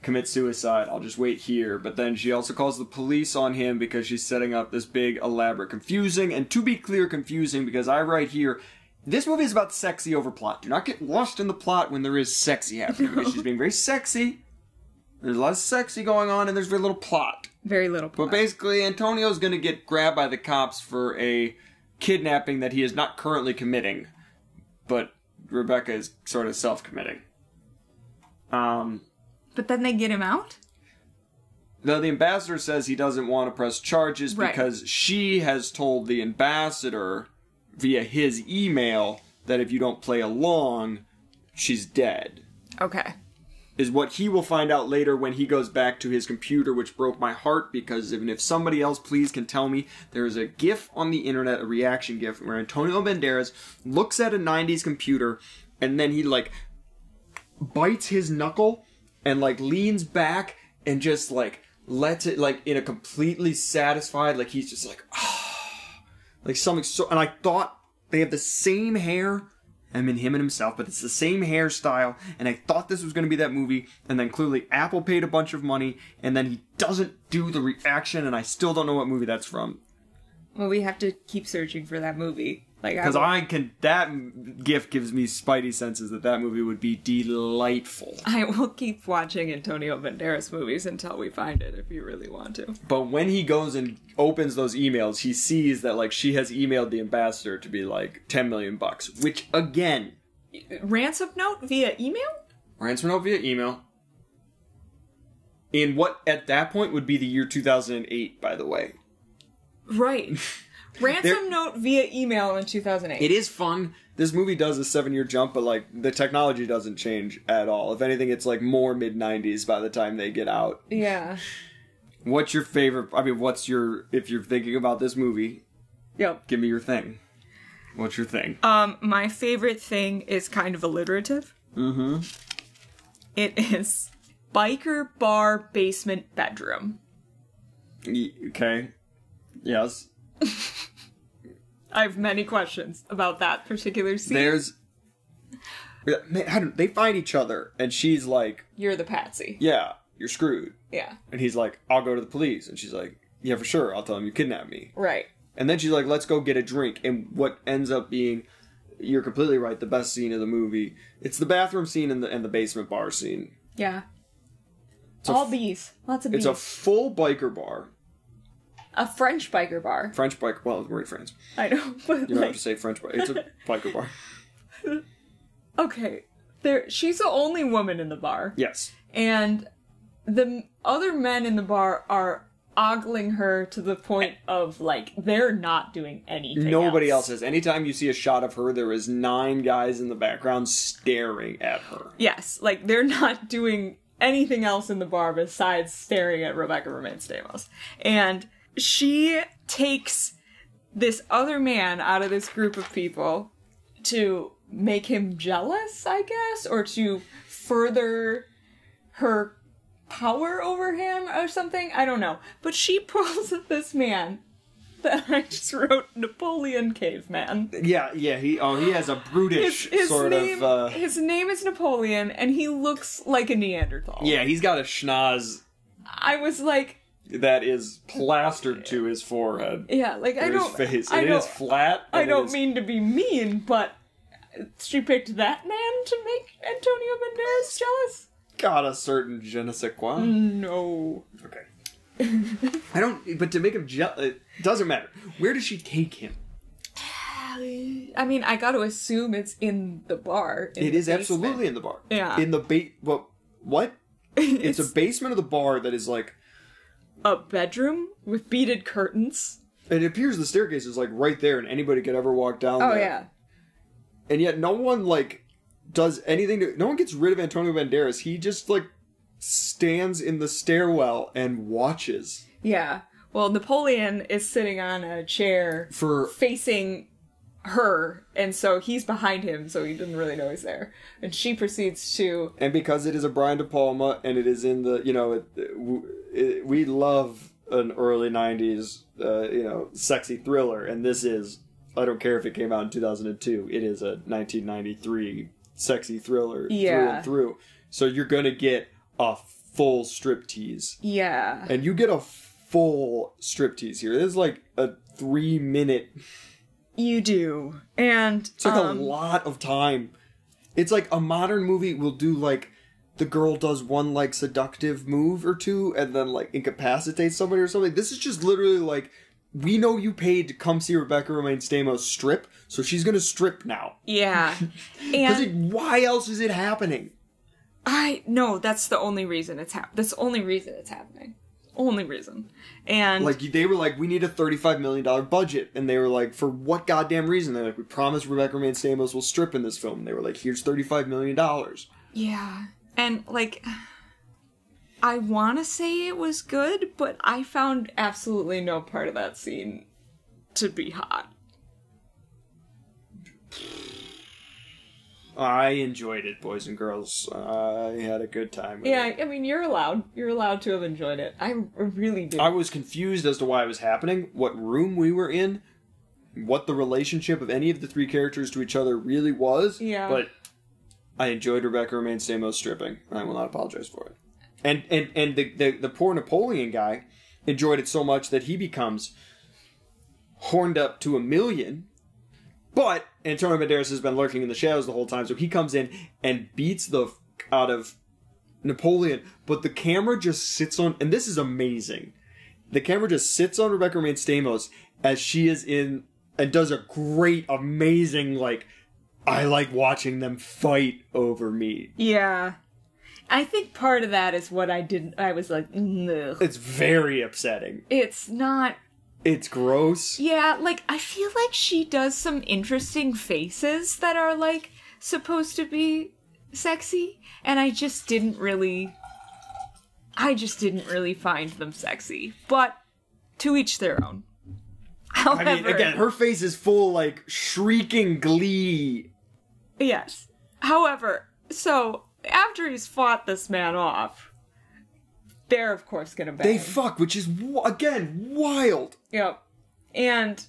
A: commit suicide. I'll just wait here. But then she also calls the police on him because she's setting up this big, elaborate, confusing, and to be clear, confusing because I write here. This movie is about sexy over plot. Do not get lost in the plot when there is sexy happening. because she's being very sexy. There's a lot of sexy going on, and there's very little plot.
B: Very little. Plot.
A: But basically, Antonio's going to get grabbed by the cops for a kidnapping that he is not currently committing, but Rebecca is sort of self-committing. Um,
B: but then they get him out?
A: though the ambassador says he doesn't want to press charges
B: Right.
A: because she has told the ambassador via his email that if you don't play along, she's dead.
B: Okay.
A: is what he will find out later when he goes back to his computer, which broke my heart because even if somebody else please can tell me, there is a GIF on the internet, a reaction GIF, where Antonio Banderas looks at a 90s computer and then he like bites his knuckle and like leans back and just like lets it like in a completely satisfied, like he's just like, ah. Like something so, and I thought they have the same hair. I mean, him and himself, but it's the same hairstyle. And I thought this was going to be that movie. And then clearly Apple paid a bunch of money. And then he doesn't do the reaction. And I still don't know what movie that's from.
B: Well, we have to keep searching for that movie. Like,
A: Because
B: will-
A: I can, that gift gives me spidey senses that that movie would be delightful.
B: I will keep watching Antonio Banderas movies until we find it if you really want to.
A: But when he goes and opens those emails, he sees that like she has emailed the ambassador to be like 10 million bucks, which again,
B: Ransom note via email?
A: ransom note via email. In what at that point would be the year 2008, by the way.
B: Right. Ransom note via email in 2008.
A: It is fun. This movie does a seven year jump, but like the technology doesn't change at all. If anything, it's like more mid 90s by the time they get out.
B: yeah.
A: What's your favorite? I mean, what's your, if you're thinking about this movie,
B: Yep.
A: give me your thing. What's your thing?
B: Um, my favorite thing is kind of alliterative.
A: Mm hmm.
B: It is biker bar basement bedroom.
A: Okay. Yes.
B: I have many questions about that particular scene.
A: There's. Man, they find each other, and she's like,
B: You're the patsy.
A: Yeah, you're screwed.
B: Yeah.
A: And he's like, I'll go to the police. And she's like, Yeah, for sure. I'll tell them you kidnapped me.
B: Right.
A: And then she's like, let's go get a drink. And what ends up being, you're completely right, the best scene of the movie. It's the bathroom scene and the, and the basement bar scene.
B: Yeah.
A: a
B: All
A: f-
B: bees. Lots of bees.
A: It's a full biker bar.
B: A French biker bar.
A: French biker, well, we're in France.
B: I know, but
A: You don't
B: like,
A: have to say French bar. It's a biker bar.
B: okay, there. She's the only woman in the bar,
A: Yes.
B: and the other men in the bar are ogling her to the point of like they're not doing anything.
A: Nobody else is. Anytime you see a shot of her, there is nine guys in the background staring at her.
B: Yes, like they're not doing anything else in the bar besides staring at Rebecca Romijn Stamos. And she takes this other man out of this group of people to make him jealous, I guess, or to further her power over him or something. I don't know. But she pulls this man that I just wrote Napoleon Caveman.
A: Yeah, yeah. He oh he has a brutish
B: His, his
A: sort
B: name,
A: of. Uh,
B: his name is Napoleon, and he looks like a Neanderthal.
A: yeah, he's got a schnoz
B: I was like,
A: that is plastered to his forehead.
B: yeah, like I
A: or his
B: don't,
A: face.
B: I
A: It
B: don't,
A: is flat.
B: I don't
A: is-
B: mean to be mean, but she picked that man to make Antonio Banderas jealous.
A: got a certain je ne sais quoi.
B: No.
A: Okay. I don't. But to make him, jealous, it doesn't matter. Where does she take him?
B: I mean, I got to assume it's in the bar. in
A: It
B: the
A: is
B: basement.
A: absolutely in the bar.
B: Yeah.
A: In the bait. What? What? It's, a basement of the bar that is like.
B: A bedroom with beaded curtains.
A: And It appears the staircase is like right there, and anybody could ever walk down
B: Oh
A: there.
B: yeah.
A: And yet, no one like does anything to. No one gets rid of Antonio Banderas. He just like stands in the stairwell and watches
B: Yeah. Well, Napoleon is sitting on a chair
A: for
B: facing her, and so he's behind him, so he doesn't really know he's there. And she proceeds to
A: and because it is a Brian De Palma and it is in the you know it, it, we love an early '90s uh, you know sexy thriller, and this is I don't care if it came out in 2002, it is a 1993 sexy thriller through and through. So you're gonna get a full striptease,
B: yeah.
A: and you get a full striptease here. This is like a three minute.
B: You do. And
A: It's like
B: um,
A: a lot of time. It's like a modern movie will do like the girl does one like seductive move or two and then like incapacitates somebody or something. This is just literally like we know you paid to come see Rebecca Romijn Stamos strip, so she's gonna strip now.
B: Yeah. And
A: why else is it happening?
B: I no, that's the only reason it's hap- that's the only reason it's happening. Only reason. And
A: Like they were like, we need a thirty-five million dollar budget, and they were like, for what goddamn reason? They're like, we promise Rebecca Romijn Stamos will strip in this film. And they were like, here's thirty-five million dollars.
B: yeah. And like I want to say it was good, but I found absolutely no part of that scene to be hot.
A: I enjoyed it, boys and girls. I had a good time. With
B: Yeah,
A: it.
B: I mean, you're allowed. You're allowed to have enjoyed it. I really did.
A: I was confused as to why it was happening, what room we were in, what the relationship of any of the three characters to each other really was.
B: Yeah.
A: But I enjoyed Rebecca Romijn Stamos stripping, and I will not apologize for it. And and and the, the the poor Napoleon guy enjoyed it so much that he becomes horned up to a million. But Antonio Banderas has been lurking in the shadows the whole time, so he comes in and beats the f- out of Napoleon. But the camera just sits on, and this is amazing. The camera just sits on Rebecca Romijn Stamos as she is in and does a great, amazing like. I like watching them fight over me.
B: yeah. I think part of that is what I didn't. I was like, Ugh.
A: It's very upsetting.
B: it's not.
A: It's gross.
B: Yeah, like I feel like she does some interesting faces that are like supposed to be sexy, and I just didn't really. I just didn't really find them sexy, but to each their own. However,
A: I mean, again, her face is full like shrieking glee.
B: Yes. However, so after he's fought this man off, they're of course gonna bang.
A: They fuck, which is again wild.
B: yep. And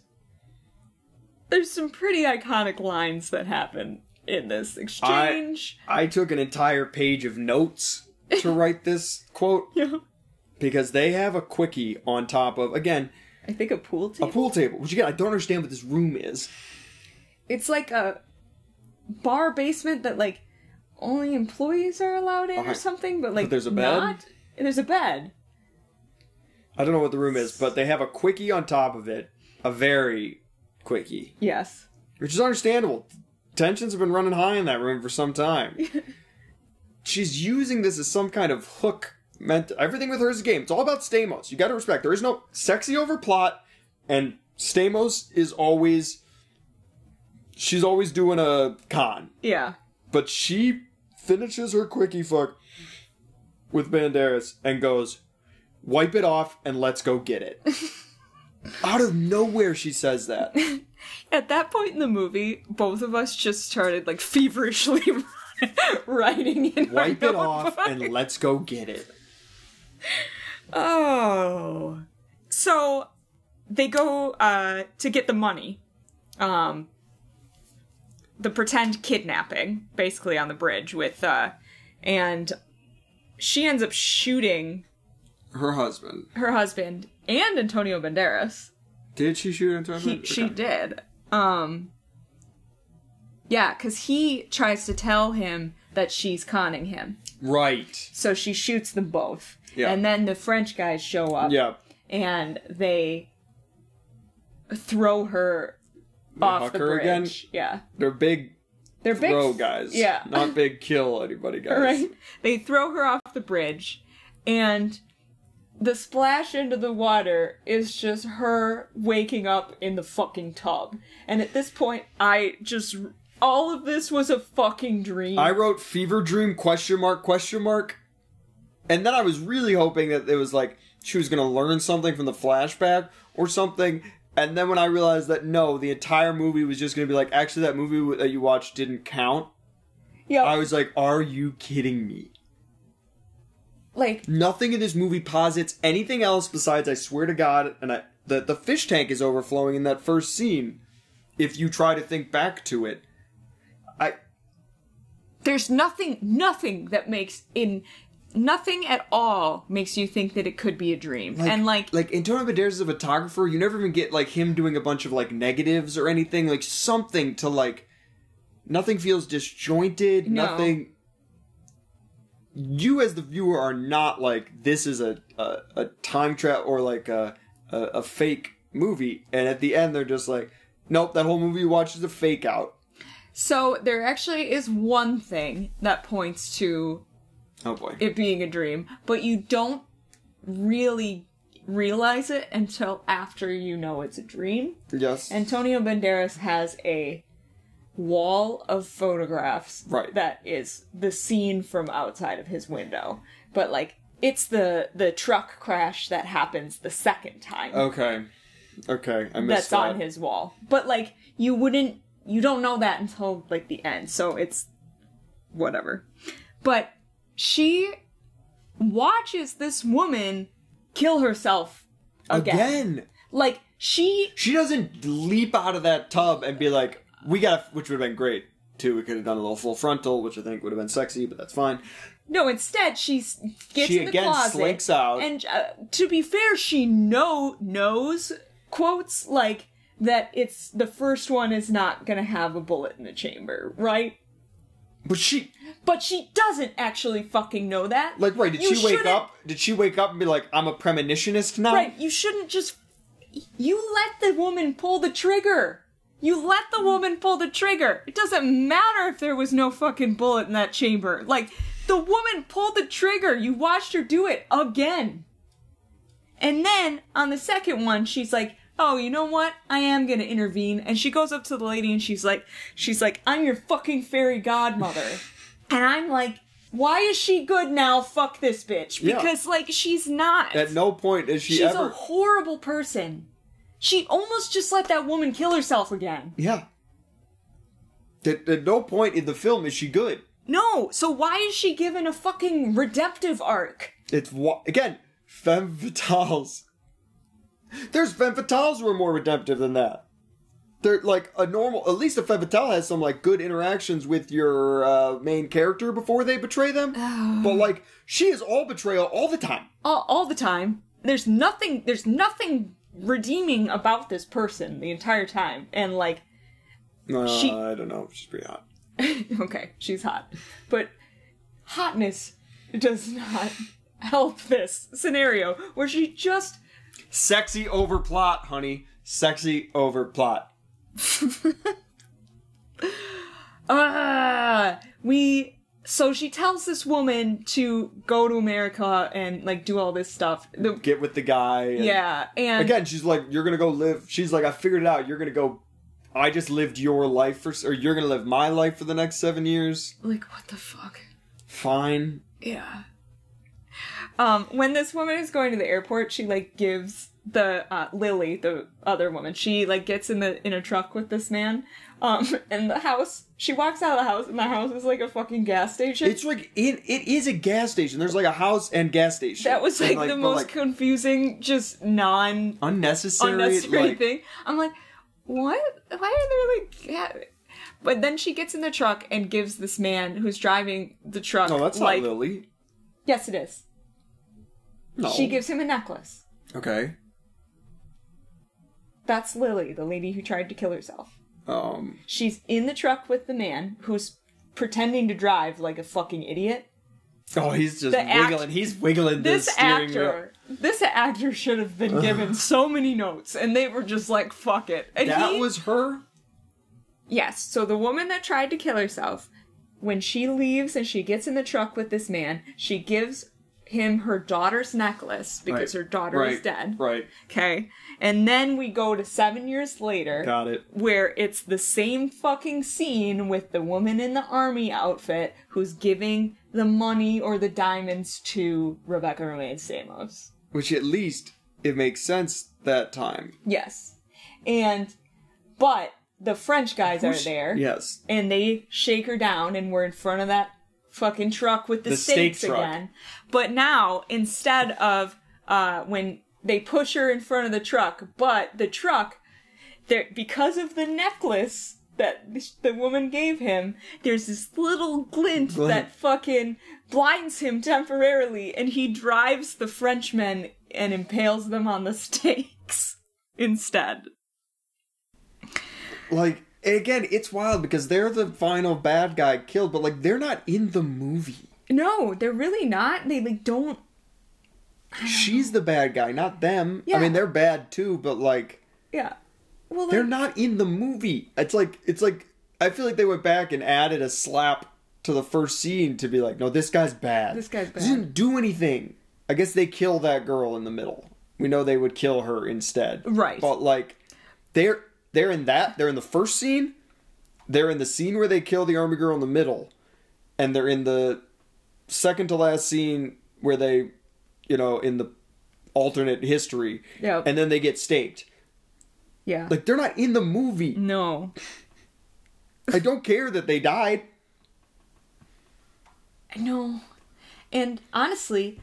B: there's some pretty iconic lines that happen in this exchange.
A: I took an entire page of notes to write this quote
B: Yeah.
A: because they have a quickie on top of again
B: I think a pool table.
A: a pool table, which again I don't understand what this room is.
B: It's like a bar basement that like only employees are allowed in
A: Okay.
B: or something, but like
A: there's a bed?
B: Not. There's a bed.
A: I don't know what the room is, but they have a quickie on top of it, a very quickie,
B: Yes.
A: which is understandable. Tensions have been running high in that room for some time. She's using this as some kind of hook. Meant everything with her is a game. It's all about Stamos. You got to respect. There is no sexy over plot, and Stamos is always. She's always doing a con,
B: Yeah.
A: but she finishes her quickie fuck with Banderas and goes, "Wipe it off and let's go get it." Out of nowhere, she says that.
B: At that point in the movie, both of us just started like feverishly writing in
A: Wipe it off and let's go get it.
B: Oh. So they go uh to get the money. Um the pretend kidnapping basically on the bridge with uh and she ends up shooting
A: Her husband.
B: her husband and Antonio Banderas.
A: Did she shoot Antonio?
B: He, she
A: Okay.
B: did. Um Yeah, cuz he tries to tell him that she's conning him.
A: Right.
B: So she shoots them both.
A: Yeah.
B: And then the French guys show up
A: Yeah.
B: and they throw her off
A: huck
B: the
A: her
B: bridge.
A: again?
B: Yeah.
A: They're big
B: They're big
A: throw guys.
B: Yeah.
A: Not big kill anybody guys.
B: right? They throw her off the bridge, and the splash into the water is just her waking up in the fucking tub. And at this point, I just all of this was a fucking dream.
A: I wrote fever dream question mark question mark. And then I was really hoping that it was like she was gonna learn something from the flashback or something. And then when I realized that no, the entire movie was just gonna be like, actually, that movie that you watched didn't count.
B: yeah,
A: I was like, are you kidding me?
B: like
A: Nothing in this movie posits anything else besides I swear to God, and I, the the fish tank is overflowing in that first scene. If you try to think back to it, I
B: there's nothing, nothing that makes in nothing at all makes you think that it could be a dream. and like
A: like Antonio Banderas is a photographer. You never even get like him doing a bunch of like negatives or anything. Like something to like. Nothing feels disjointed.
B: No.
A: Nothing. You as the viewer are not like this is a a, a time trap or like a, a a fake movie. And at the end, they're just like, nope, that whole movie you watched is a fake out.
B: so there actually is one thing that points to
A: Oh boy.
B: it being a dream, but you don't really realize it until after you know it's a dream.
A: yes.
B: Antonio Banderas has a wall of photographs
A: Right.
B: that is the scene from outside of his window. But like it's the the truck crash that happens the second time
A: okay. Okay. I missed
B: that's
A: that.
B: on his wall. But like you wouldn't you don't know that until like the end. So it's whatever. But she watches this woman kill herself again.
A: Again.
B: Like she
A: She doesn't leap out of that tub and be like, "We got," which would have been great too. We could have done a little full frontal, which I think would have been sexy, but that's fine.
B: no, instead she s- gets
A: She
B: in the
A: again
B: closet
A: slinks out.
B: And uh, to be fair, she know knows quotes like that it's the first one is not going to have a bullet in the chamber, right?
A: But she,
B: But she doesn't actually fucking know that.
A: like, right? Did
B: You
A: she wake up? Did she wake up and be like, "I'm a premonitionist now"?
B: Right, you shouldn't just. You let the woman pull the trigger. You let the woman pull the trigger. It doesn't matter if there was no fucking bullet in that chamber. Like, the woman pulled the trigger. You watched her do it again. And then, on the second one, she's like, oh, you know what? I am gonna intervene. And she goes up to the lady and she's like, she's like, I'm your fucking fairy godmother. and I'm like, why is she good now? Fuck this bitch.
A: Yeah.
B: Because, like, she's not.
A: At no point is she
B: She's
A: ever.
B: a horrible person. She almost just let that woman kill herself again.
A: yeah. At, at no point in the film is she good.
B: No, so why is she given a fucking redemptive arc?
A: It's again femme fatales. There's femme fatales who are more redemptive than that. They're like a normal. At least a femme fatale has some like good interactions with your uh, main character before they betray them. but like she is all betrayal all the time.
B: All, all the time. There's nothing. There's nothing redeeming about this person the entire time, and like,
A: Uh,
B: She-
A: I don't know. She's pretty hot.
B: okay, she's hot, but hotness does not help this scenario where she just
A: Sexy over plot, honey. Sexy over plot.
B: ah we so she tells this woman to go to america and like do all this stuff the,
A: Get with the guy. and-
B: yeah and
A: Again, she's like, you're gonna go live. She's like, I figured it out. You're gonna go. I just lived your life for, or you're gonna live my life for the next seven years.
B: like what the fuck
A: Fine.
B: yeah um when this woman is going to the airport she like gives the uh lily the other woman she like gets in the in a truck with this man um and the house she walks out of the house and the house is like a fucking gas station
A: It's like it. It is a gas station. There's like a house and gas station.
B: that was
A: And,
B: like, the
A: but,
B: most
A: like,
B: confusing just non
A: unnecessary.
B: unnecessary
A: like,
B: thing. I'm like, what? Why are there like? Yeah. But then she gets in the truck and gives this man who's driving the truck.
A: No, that's
B: like,
A: not Lily.
B: Yes, it is.
A: No.
B: She gives him a necklace.
A: Okay.
B: That's Lily, the lady who tried to kill herself.
A: Um.
B: She's in the truck with the man who's pretending to drive like a fucking idiot.
A: Oh, he's just
B: The act-
A: wiggling. he's wiggling
B: this
A: steering wheel.
B: actor, this actor should have been given so many notes, and they were just like, "Fuck it." And
A: That
B: he,
A: was her.
B: yes. So the woman that tried to kill herself, when she leaves and she gets in the truck with this man, she gives him her daughter's necklace because
A: Right.
B: her daughter
A: right.
B: is dead.
A: Right.
B: Okay, and then we go to seven years later.
A: Got it.
B: where it's the same fucking scene with the woman in the army outfit who's giving the money or the diamonds to Rebecca Romijn Stamos.
A: Which at least it makes sense that time.
B: Yes. And but the French guys are there
A: Yes.
B: and they shake her down and we're in front of that fucking truck with the,
A: The steak
B: again. But now instead of uh when they push her in front of the truck, but the truck there because of the necklace that the woman gave him, there's this little glint
A: Glint.
B: that fucking blinds him temporarily, and he drives the Frenchmen and impales them on the stakes instead.
A: Like again, it's wild because they're the final bad guy killed, but like they're not in the movie.
B: No, they're really not. They like don't.
A: She's the bad guy, not them.
B: Yeah.
A: I mean, they're bad too, but like
B: Yeah. Well,
A: they're not in the movie. It's like it's like I feel like they went back and added a slap to the first scene to be like, no, this guy's bad.
B: This guy's
A: He
B: bad.
A: didn't do anything. I guess they kill that girl in the middle. We know they would kill her instead.
B: Right.
A: But like they're they're in that. They're in the first scene. They're in the scene where they kill the army girl in the middle. And they're in the second to last scene where they you know, in the alternate history.
B: Yeah.
A: And then they get staked.
B: yeah.
A: Like they're not in the movie.
B: no.
A: I don't care that they died.
B: No. And honestly,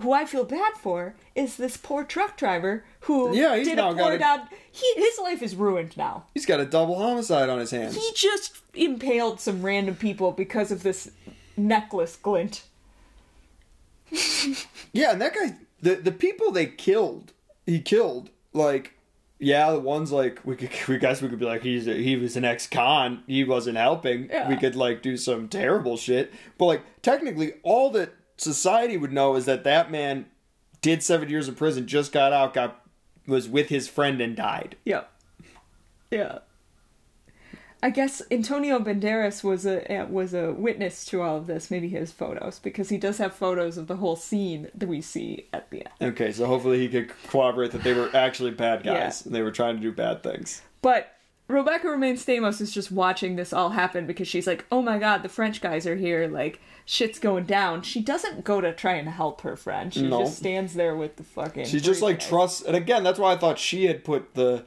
B: who I feel bad for is this poor truck driver who
A: Yeah, he's
B: did
A: now
B: a
A: got
B: poor
A: a-
B: down. He his life is ruined now.
A: He's got a double homicide on his hands.
B: He just impaled some random people because of this necklace glint.
A: Yeah, and that guy, the the people they killed, he killed. Like, yeah, the ones like we could, we guess we could be like he's a, he was an ex-con, he wasn't helping.
B: Yeah.
A: We could like do some terrible shit, but like technically, all that society would know is that that man did seven years in prison, just got out, got was with his friend and died.
B: Yeah. Yeah. I guess Antonio Banderas was a uh, was a witness to all of this. Maybe his photos, because he does have photos of the whole scene that we see at the end.
A: Okay, so hopefully he could corroborate that they were actually bad guys
B: Yeah.
A: and they were trying to do bad things.
B: But Rebecca Romijn Stamos is just watching this all happen because she's like, "Oh my god, the French guys are here! Like shit's going down." She doesn't go to try and help her friend. She
A: No.
B: just stands there with the fucking.
A: She just like
B: briefcase.
A: trusts, and again, that's why I thought she had put the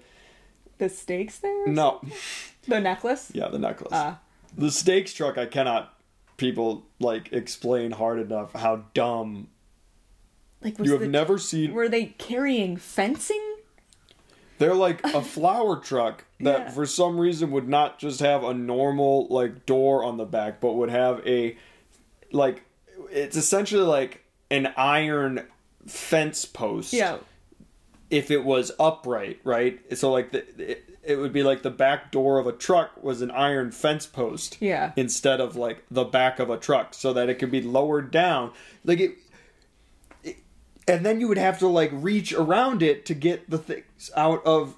B: the stakes there.
A: no,
B: The necklace.
A: yeah, the necklace.
B: Ah.
A: the stakes truck. I cannot people like explain hard enough how dumb.
B: Like was
A: You have
B: the,
A: never seen.
B: were they carrying fencing?
A: They're like a flower truck that
B: Yeah.
A: for some reason would not just have a normal like door on the back, but would have a like it's essentially like an iron fence post.
B: Yeah.
A: if it was upright, right? So like the it, it would be like the back door of a truck was an iron fence post.
B: Yeah.
A: Instead of like the back of a truck so that it could be lowered down. Like it, it and then you would have to like reach around it to get the things out of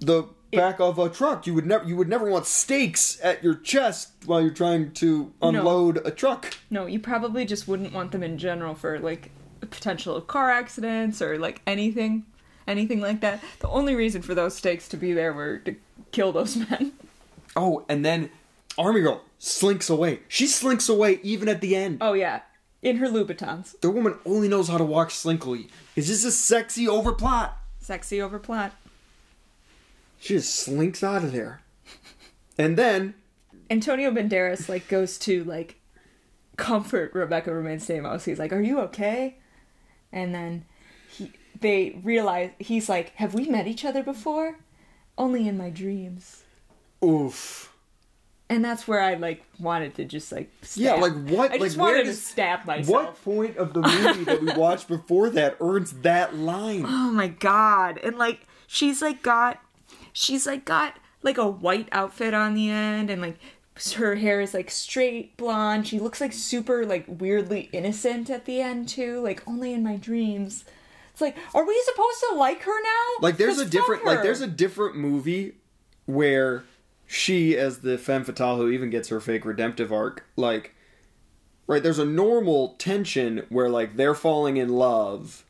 A: the back of a truck. You would never you would never want stakes at your chest while you're trying to unload a truck.
B: No, you probably just wouldn't want them in general for like potential car accidents or like anything, anything like that. The only reason for those stakes to be there were to kill those men.
A: Oh, and then Army Girl slinks away. She slinks away even at the end.
B: Oh yeah, in her Louboutins.
A: The woman only knows how to walk slinkily. Is this a sexy overplot?
B: Sexy over plot.
A: She just slinks out of there. And then,
B: Antonio Banderas like goes to like comfort Rebecca Romijn Stamos. He's like, "Are you okay?" And then he, they realize he's like, "Have we met each other before?" Only in my dreams.
A: oof.
B: And that's where I like wanted to just like stab.
A: Yeah, like what?
B: I just
A: like where
B: wanted to
A: does-
B: stab myself.
A: What point of the movie that we watched before that earns that line?
B: Oh my god. And like she's like got she's like got like a white outfit on the end and like her hair is like straight blonde. She looks like super like weirdly innocent at the end too, like only in my dreams. It's like, are we supposed to like her now?
A: Like there's a different like there's a different movie where she as the femme fatale who even gets her fake redemptive arc like right there's a normal tension where like they're falling in love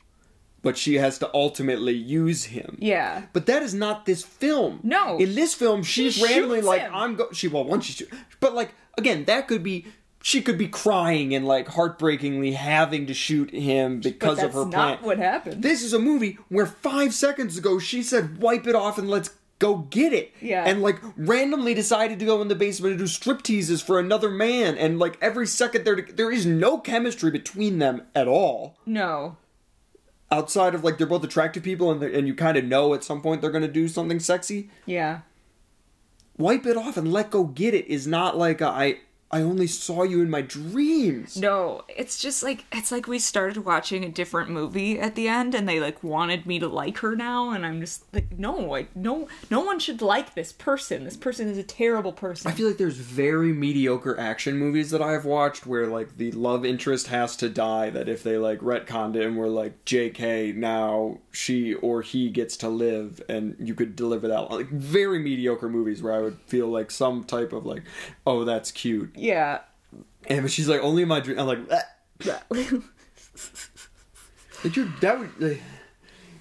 A: but she has to ultimately use him
B: yeah.
A: but that is not this film
B: No.
A: in this film she's
B: She
A: randomly like
B: him.
A: i'm go she well once she shoot but like again that could be she could be crying and like heartbreakingly having to shoot him because of her plan
B: not what happened.
A: this is a movie where five seconds ago she said, wipe it off and let's go get it.
B: Yeah.
A: And like randomly decided to go in the basement and do strip teases for another man. And like every second there, there is no chemistry between them at all.
B: no.
A: Outside of like they're both attractive people and, and you kind of know at some point they're going to do something sexy.
B: Yeah.
A: Wipe it off and let go get it is not like a, I, I only saw you in my dreams.
B: No, it's just like it's like we started watching a different movie at the end and they like wanted me to like her now and I'm just like no, I no no one should like this person. This person is a terrible person.
A: I feel like there's very mediocre action movies that I've watched where like the love interest has to die. That if they like retconned it and were like, "J.K. now she or he gets to live," and you could deliver that like very mediocre movies where I would feel like some type of like, "Oh, that's cute,"
B: yeah.
A: and but she's like, "Only my dream." I'm like, like your that would. Like,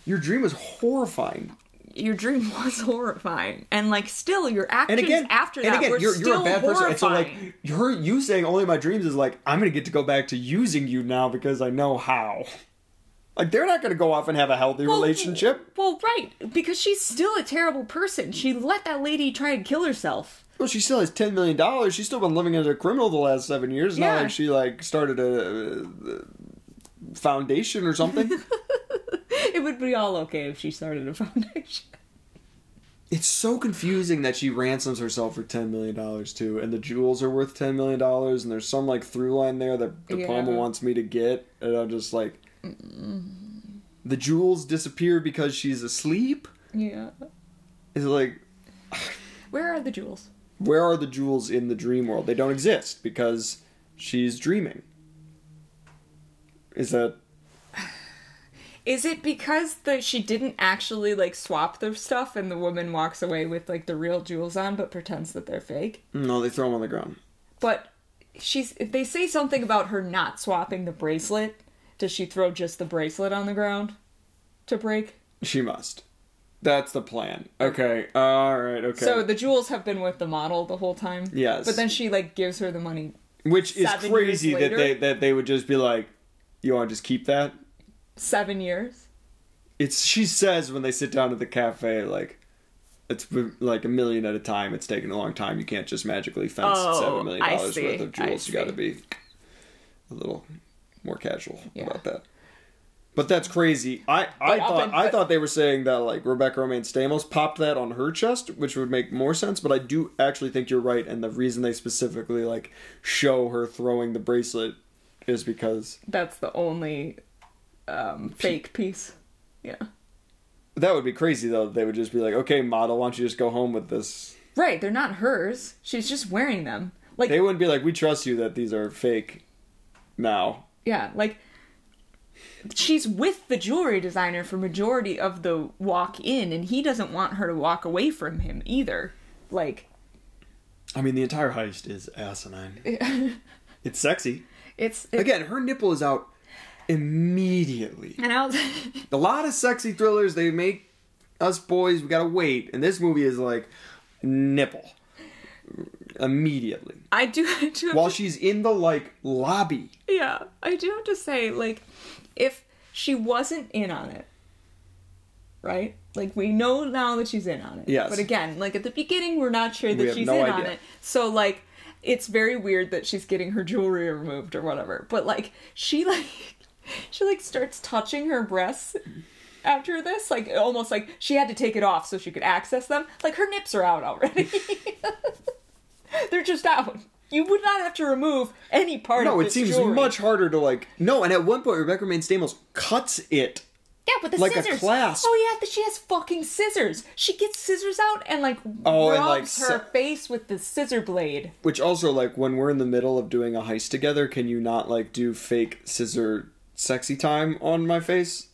A: your dream was horrifying.
B: Your dream was horrifying. And like still your actions
A: and again,
B: after
A: and
B: that
A: again,
B: were
A: you're,
B: still
A: you're a bad person. And so, like, you're you saying only my dreams is like I'm gonna get to go back to using you now because I know how. Like, they're not gonna go off and have a healthy
B: Well,
A: relationship.
B: Well, right, because she's still a terrible person. She let that lady try and kill herself.
A: Well, she still has ten million dollars. She's still been living as a criminal the last seven years. It's Not like she like started a, uh foundation or something.
B: It would be all okay if she started a foundation.
A: it's so confusing that she ransoms herself for ten million dollars too, and the jewels are worth ten million dollars, and there's some like through line there that De Palma
B: Yeah.
A: wants me to get, and I'm just like, the jewels disappear because she's asleep.
B: Yeah.
A: It's like,
B: Where are the jewels?
A: Where are the jewels in the dream world? They don't exist because she's dreaming. Is that
B: Is it because the she didn't actually like swap the stuff and the woman walks away with like the real jewels on but pretends that they're fake?
A: no? They throw them on the ground.
B: But she's if they say something about her not swapping the bracelet, does she throw just the bracelet on the ground to break?
A: She must. That's the plan. Okay. All right. Okay.
B: So the jewels have been with the model the whole time.
A: Yes.
B: But then she like gives her the money.
A: Which is
B: seven
A: crazy
B: years
A: that
B: later-
A: they that they would just be like, "You want to just keep that?"
B: Seven years.
A: It's she says when they sit down at the cafe like. It's like a million at a time. It's taking a long time. You can't just magically fence
B: Oh,
A: seven million dollars worth of jewels. You got to be a little more casual
B: Yeah.
A: about that. But that's crazy. I, I
B: But
A: thought
B: in-
A: I thought they were saying that like Rebecca Romijn Stamos popped that on her chest, which would make more sense. But I do actually think you're right, and the reason they specifically like show her throwing the bracelet is because
B: That's the only um, fake piece. Yeah.
A: that would be crazy though. They would just be like, "Okay, model, why don't you just go home with this?"
B: Right, they're not hers. She's just wearing them. Like
A: They wouldn't be like, "We trust you that these are fake." Now,
B: yeah, like she's with the jewelry designer for majority of the walk in and he doesn't want her to walk away from him either. Like
A: I mean, the entire heist is asinine. it's sexy.
B: it's it,
A: Again, her nipple is out immediately.
B: and I was
A: a lot of sexy thrillers they make us boys we gotta wait and this movie is like nipple immediately
B: I do I do
A: while
B: to,
A: she's in the like lobby
B: yeah, I do have to say like if she wasn't in on it, right? Like we know now that she's in on it.
A: Yes.
B: But again, like at the beginning we're not sure that she's
A: no
B: in on
A: idea.
B: it. So like it's very weird that she's getting her jewelry removed or whatever. But like she like she like starts touching her breasts after this, like almost like she had to take it off so she could access them. Like her nips are out already. They're just out. You would not have to remove any part of
A: no it seems
B: jewelry.
A: much harder to like no and at one point rebecca main stamos cuts it
B: Yeah, with the
A: Like a
B: scissors.
A: clasp.
B: Oh yeah, that she has fucking scissors. She gets scissors out and like
A: Oh,
B: rubs
A: and, like,
B: her face with the scissor blade.
A: Which also, like, when we're in the middle of doing a heist together, can you not like do fake scissor sexy time on my face?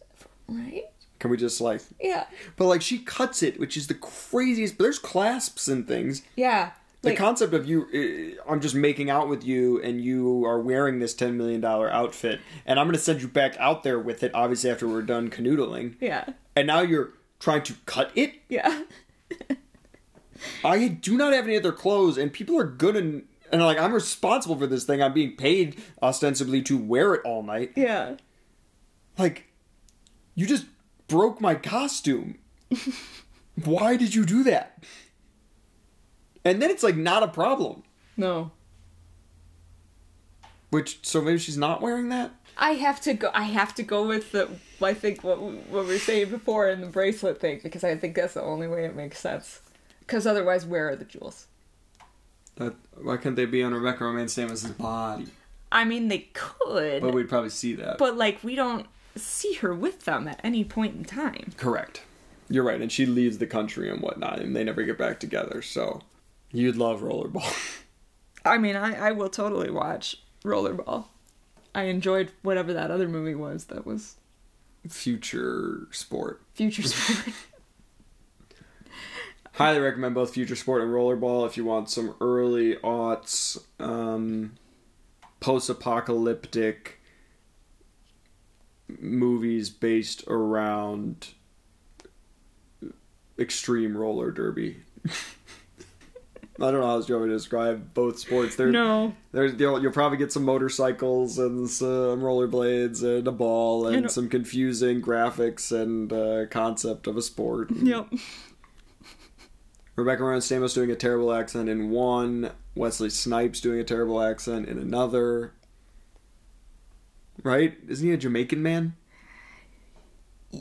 B: Right?
A: Can we just like?
B: Yeah.
A: But like, she cuts it, which is the craziest. But there's clasps and things.
B: Yeah.
A: The
B: Like,
A: concept of you, uh, I'm just making out with you, and you are wearing this ten million dollar outfit, and I'm going to send you back out there with it. Obviously, after we're done canoodling,
B: yeah.
A: and now you're trying to cut it.
B: Yeah.
A: I do not have any other clothes, and people are good and and like I'm responsible for this thing. I'm being paid ostensibly to wear it all night.
B: Yeah.
A: Like, you just broke my costume. Why did you do that? And then it's like not a problem.
B: No.
A: Which so maybe she's not wearing that.
B: I have to go. I have to go with the. I think what what we were saying before in the bracelet thing because I think that's the only way it makes sense. Because otherwise, where are the jewels?
A: That why can't they be on Rebecca Romijn Stamos' body?
B: I mean, they could,
A: but, we'd probably see that.
B: But like we don't see her with them at any point in time.
A: Correct. You're right, and she leaves the country and whatnot, and they never get back together. So you'd love Rollerball.
B: I mean, I I will totally watch Rollerball. I enjoyed whatever that other movie was. That was
A: Future Sport.
B: Future Sport.
A: Highly recommend both Future Sport and Rollerball if you want some early aughts, um, post apocalyptic movies based around extreme roller derby. I don't know how else you want me to describe both sports. They're,
B: no.
A: there's you'll, you'll probably get some motorcycles and some rollerblades and a ball and some confusing graphics and uh, concept of a sport.
B: Yep.
A: Rebecca Romijn Stamos doing a terrible accent in one. Wesley Snipes doing a terrible accent in another. Right? Isn't he a Jamaican man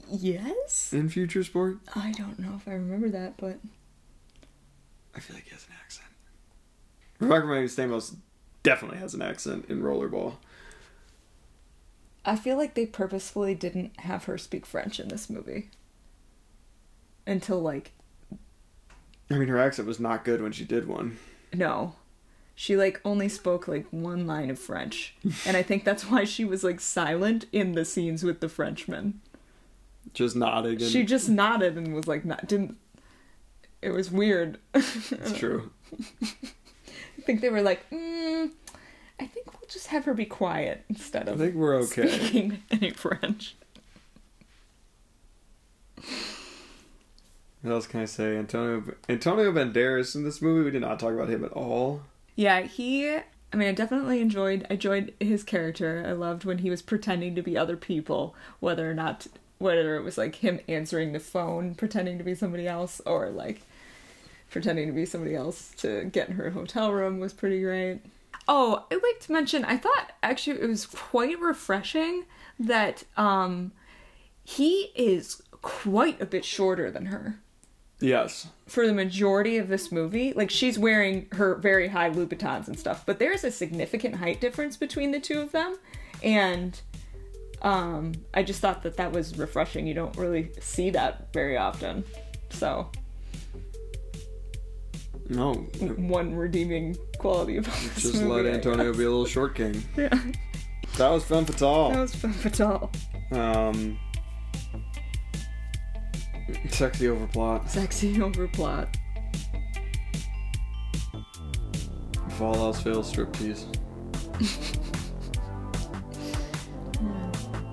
B: Yes.
A: in Future Sport?
B: I don't know if I remember that, but
A: I feel like he has an accent. Rebecca Romijn Stamos definitely has an accent in Rollerball.
B: I feel like they purposefully didn't have her speak French in this movie. Until like
A: I mean, her accent was not good when she did one.
B: no. She like only spoke like one line of French. and I think that's why she was like silent in the scenes with the Frenchman.
A: Just nodding. And
B: She just nodded and was like not didn't it was weird.
A: It's true.
B: I think they were like, mm, I think we'll just have her be quiet instead of.
A: I think we're okay.
B: speaking any French.
A: What else can I say? Antonio Antonio Banderas in this movie. We did not talk about him at all.
B: Yeah, he. I mean, I definitely enjoyed. I enjoyed his character. I loved when he was pretending to be other people, whether or not whether it was like him answering the phone, pretending to be somebody else, or like pretending to be somebody else to get in her hotel room was pretty great. Oh, I'd like to mention. I thought actually it was quite refreshing that um he is quite a bit shorter than her
A: Yes.
B: for the majority of this movie, like she's wearing her very high Louboutins and stuff, but there's a significant height difference between the two of them, and um, I just thought that that was refreshing. You don't really see that very often, so
A: No.
B: one redeeming quality about this
A: Just
B: movie.
A: let
B: I
A: Antonio be a little short king.
B: Yeah,
A: That was fun fatal.
B: that was fun fatal.
A: Um, sexy overplot.
B: Sexy overplot.
A: If all else fails, striptease.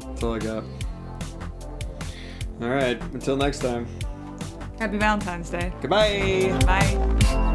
A: That's all I got. All right. Until next time.
B: Happy Valentine's Day.
A: Goodbye.
B: Bye.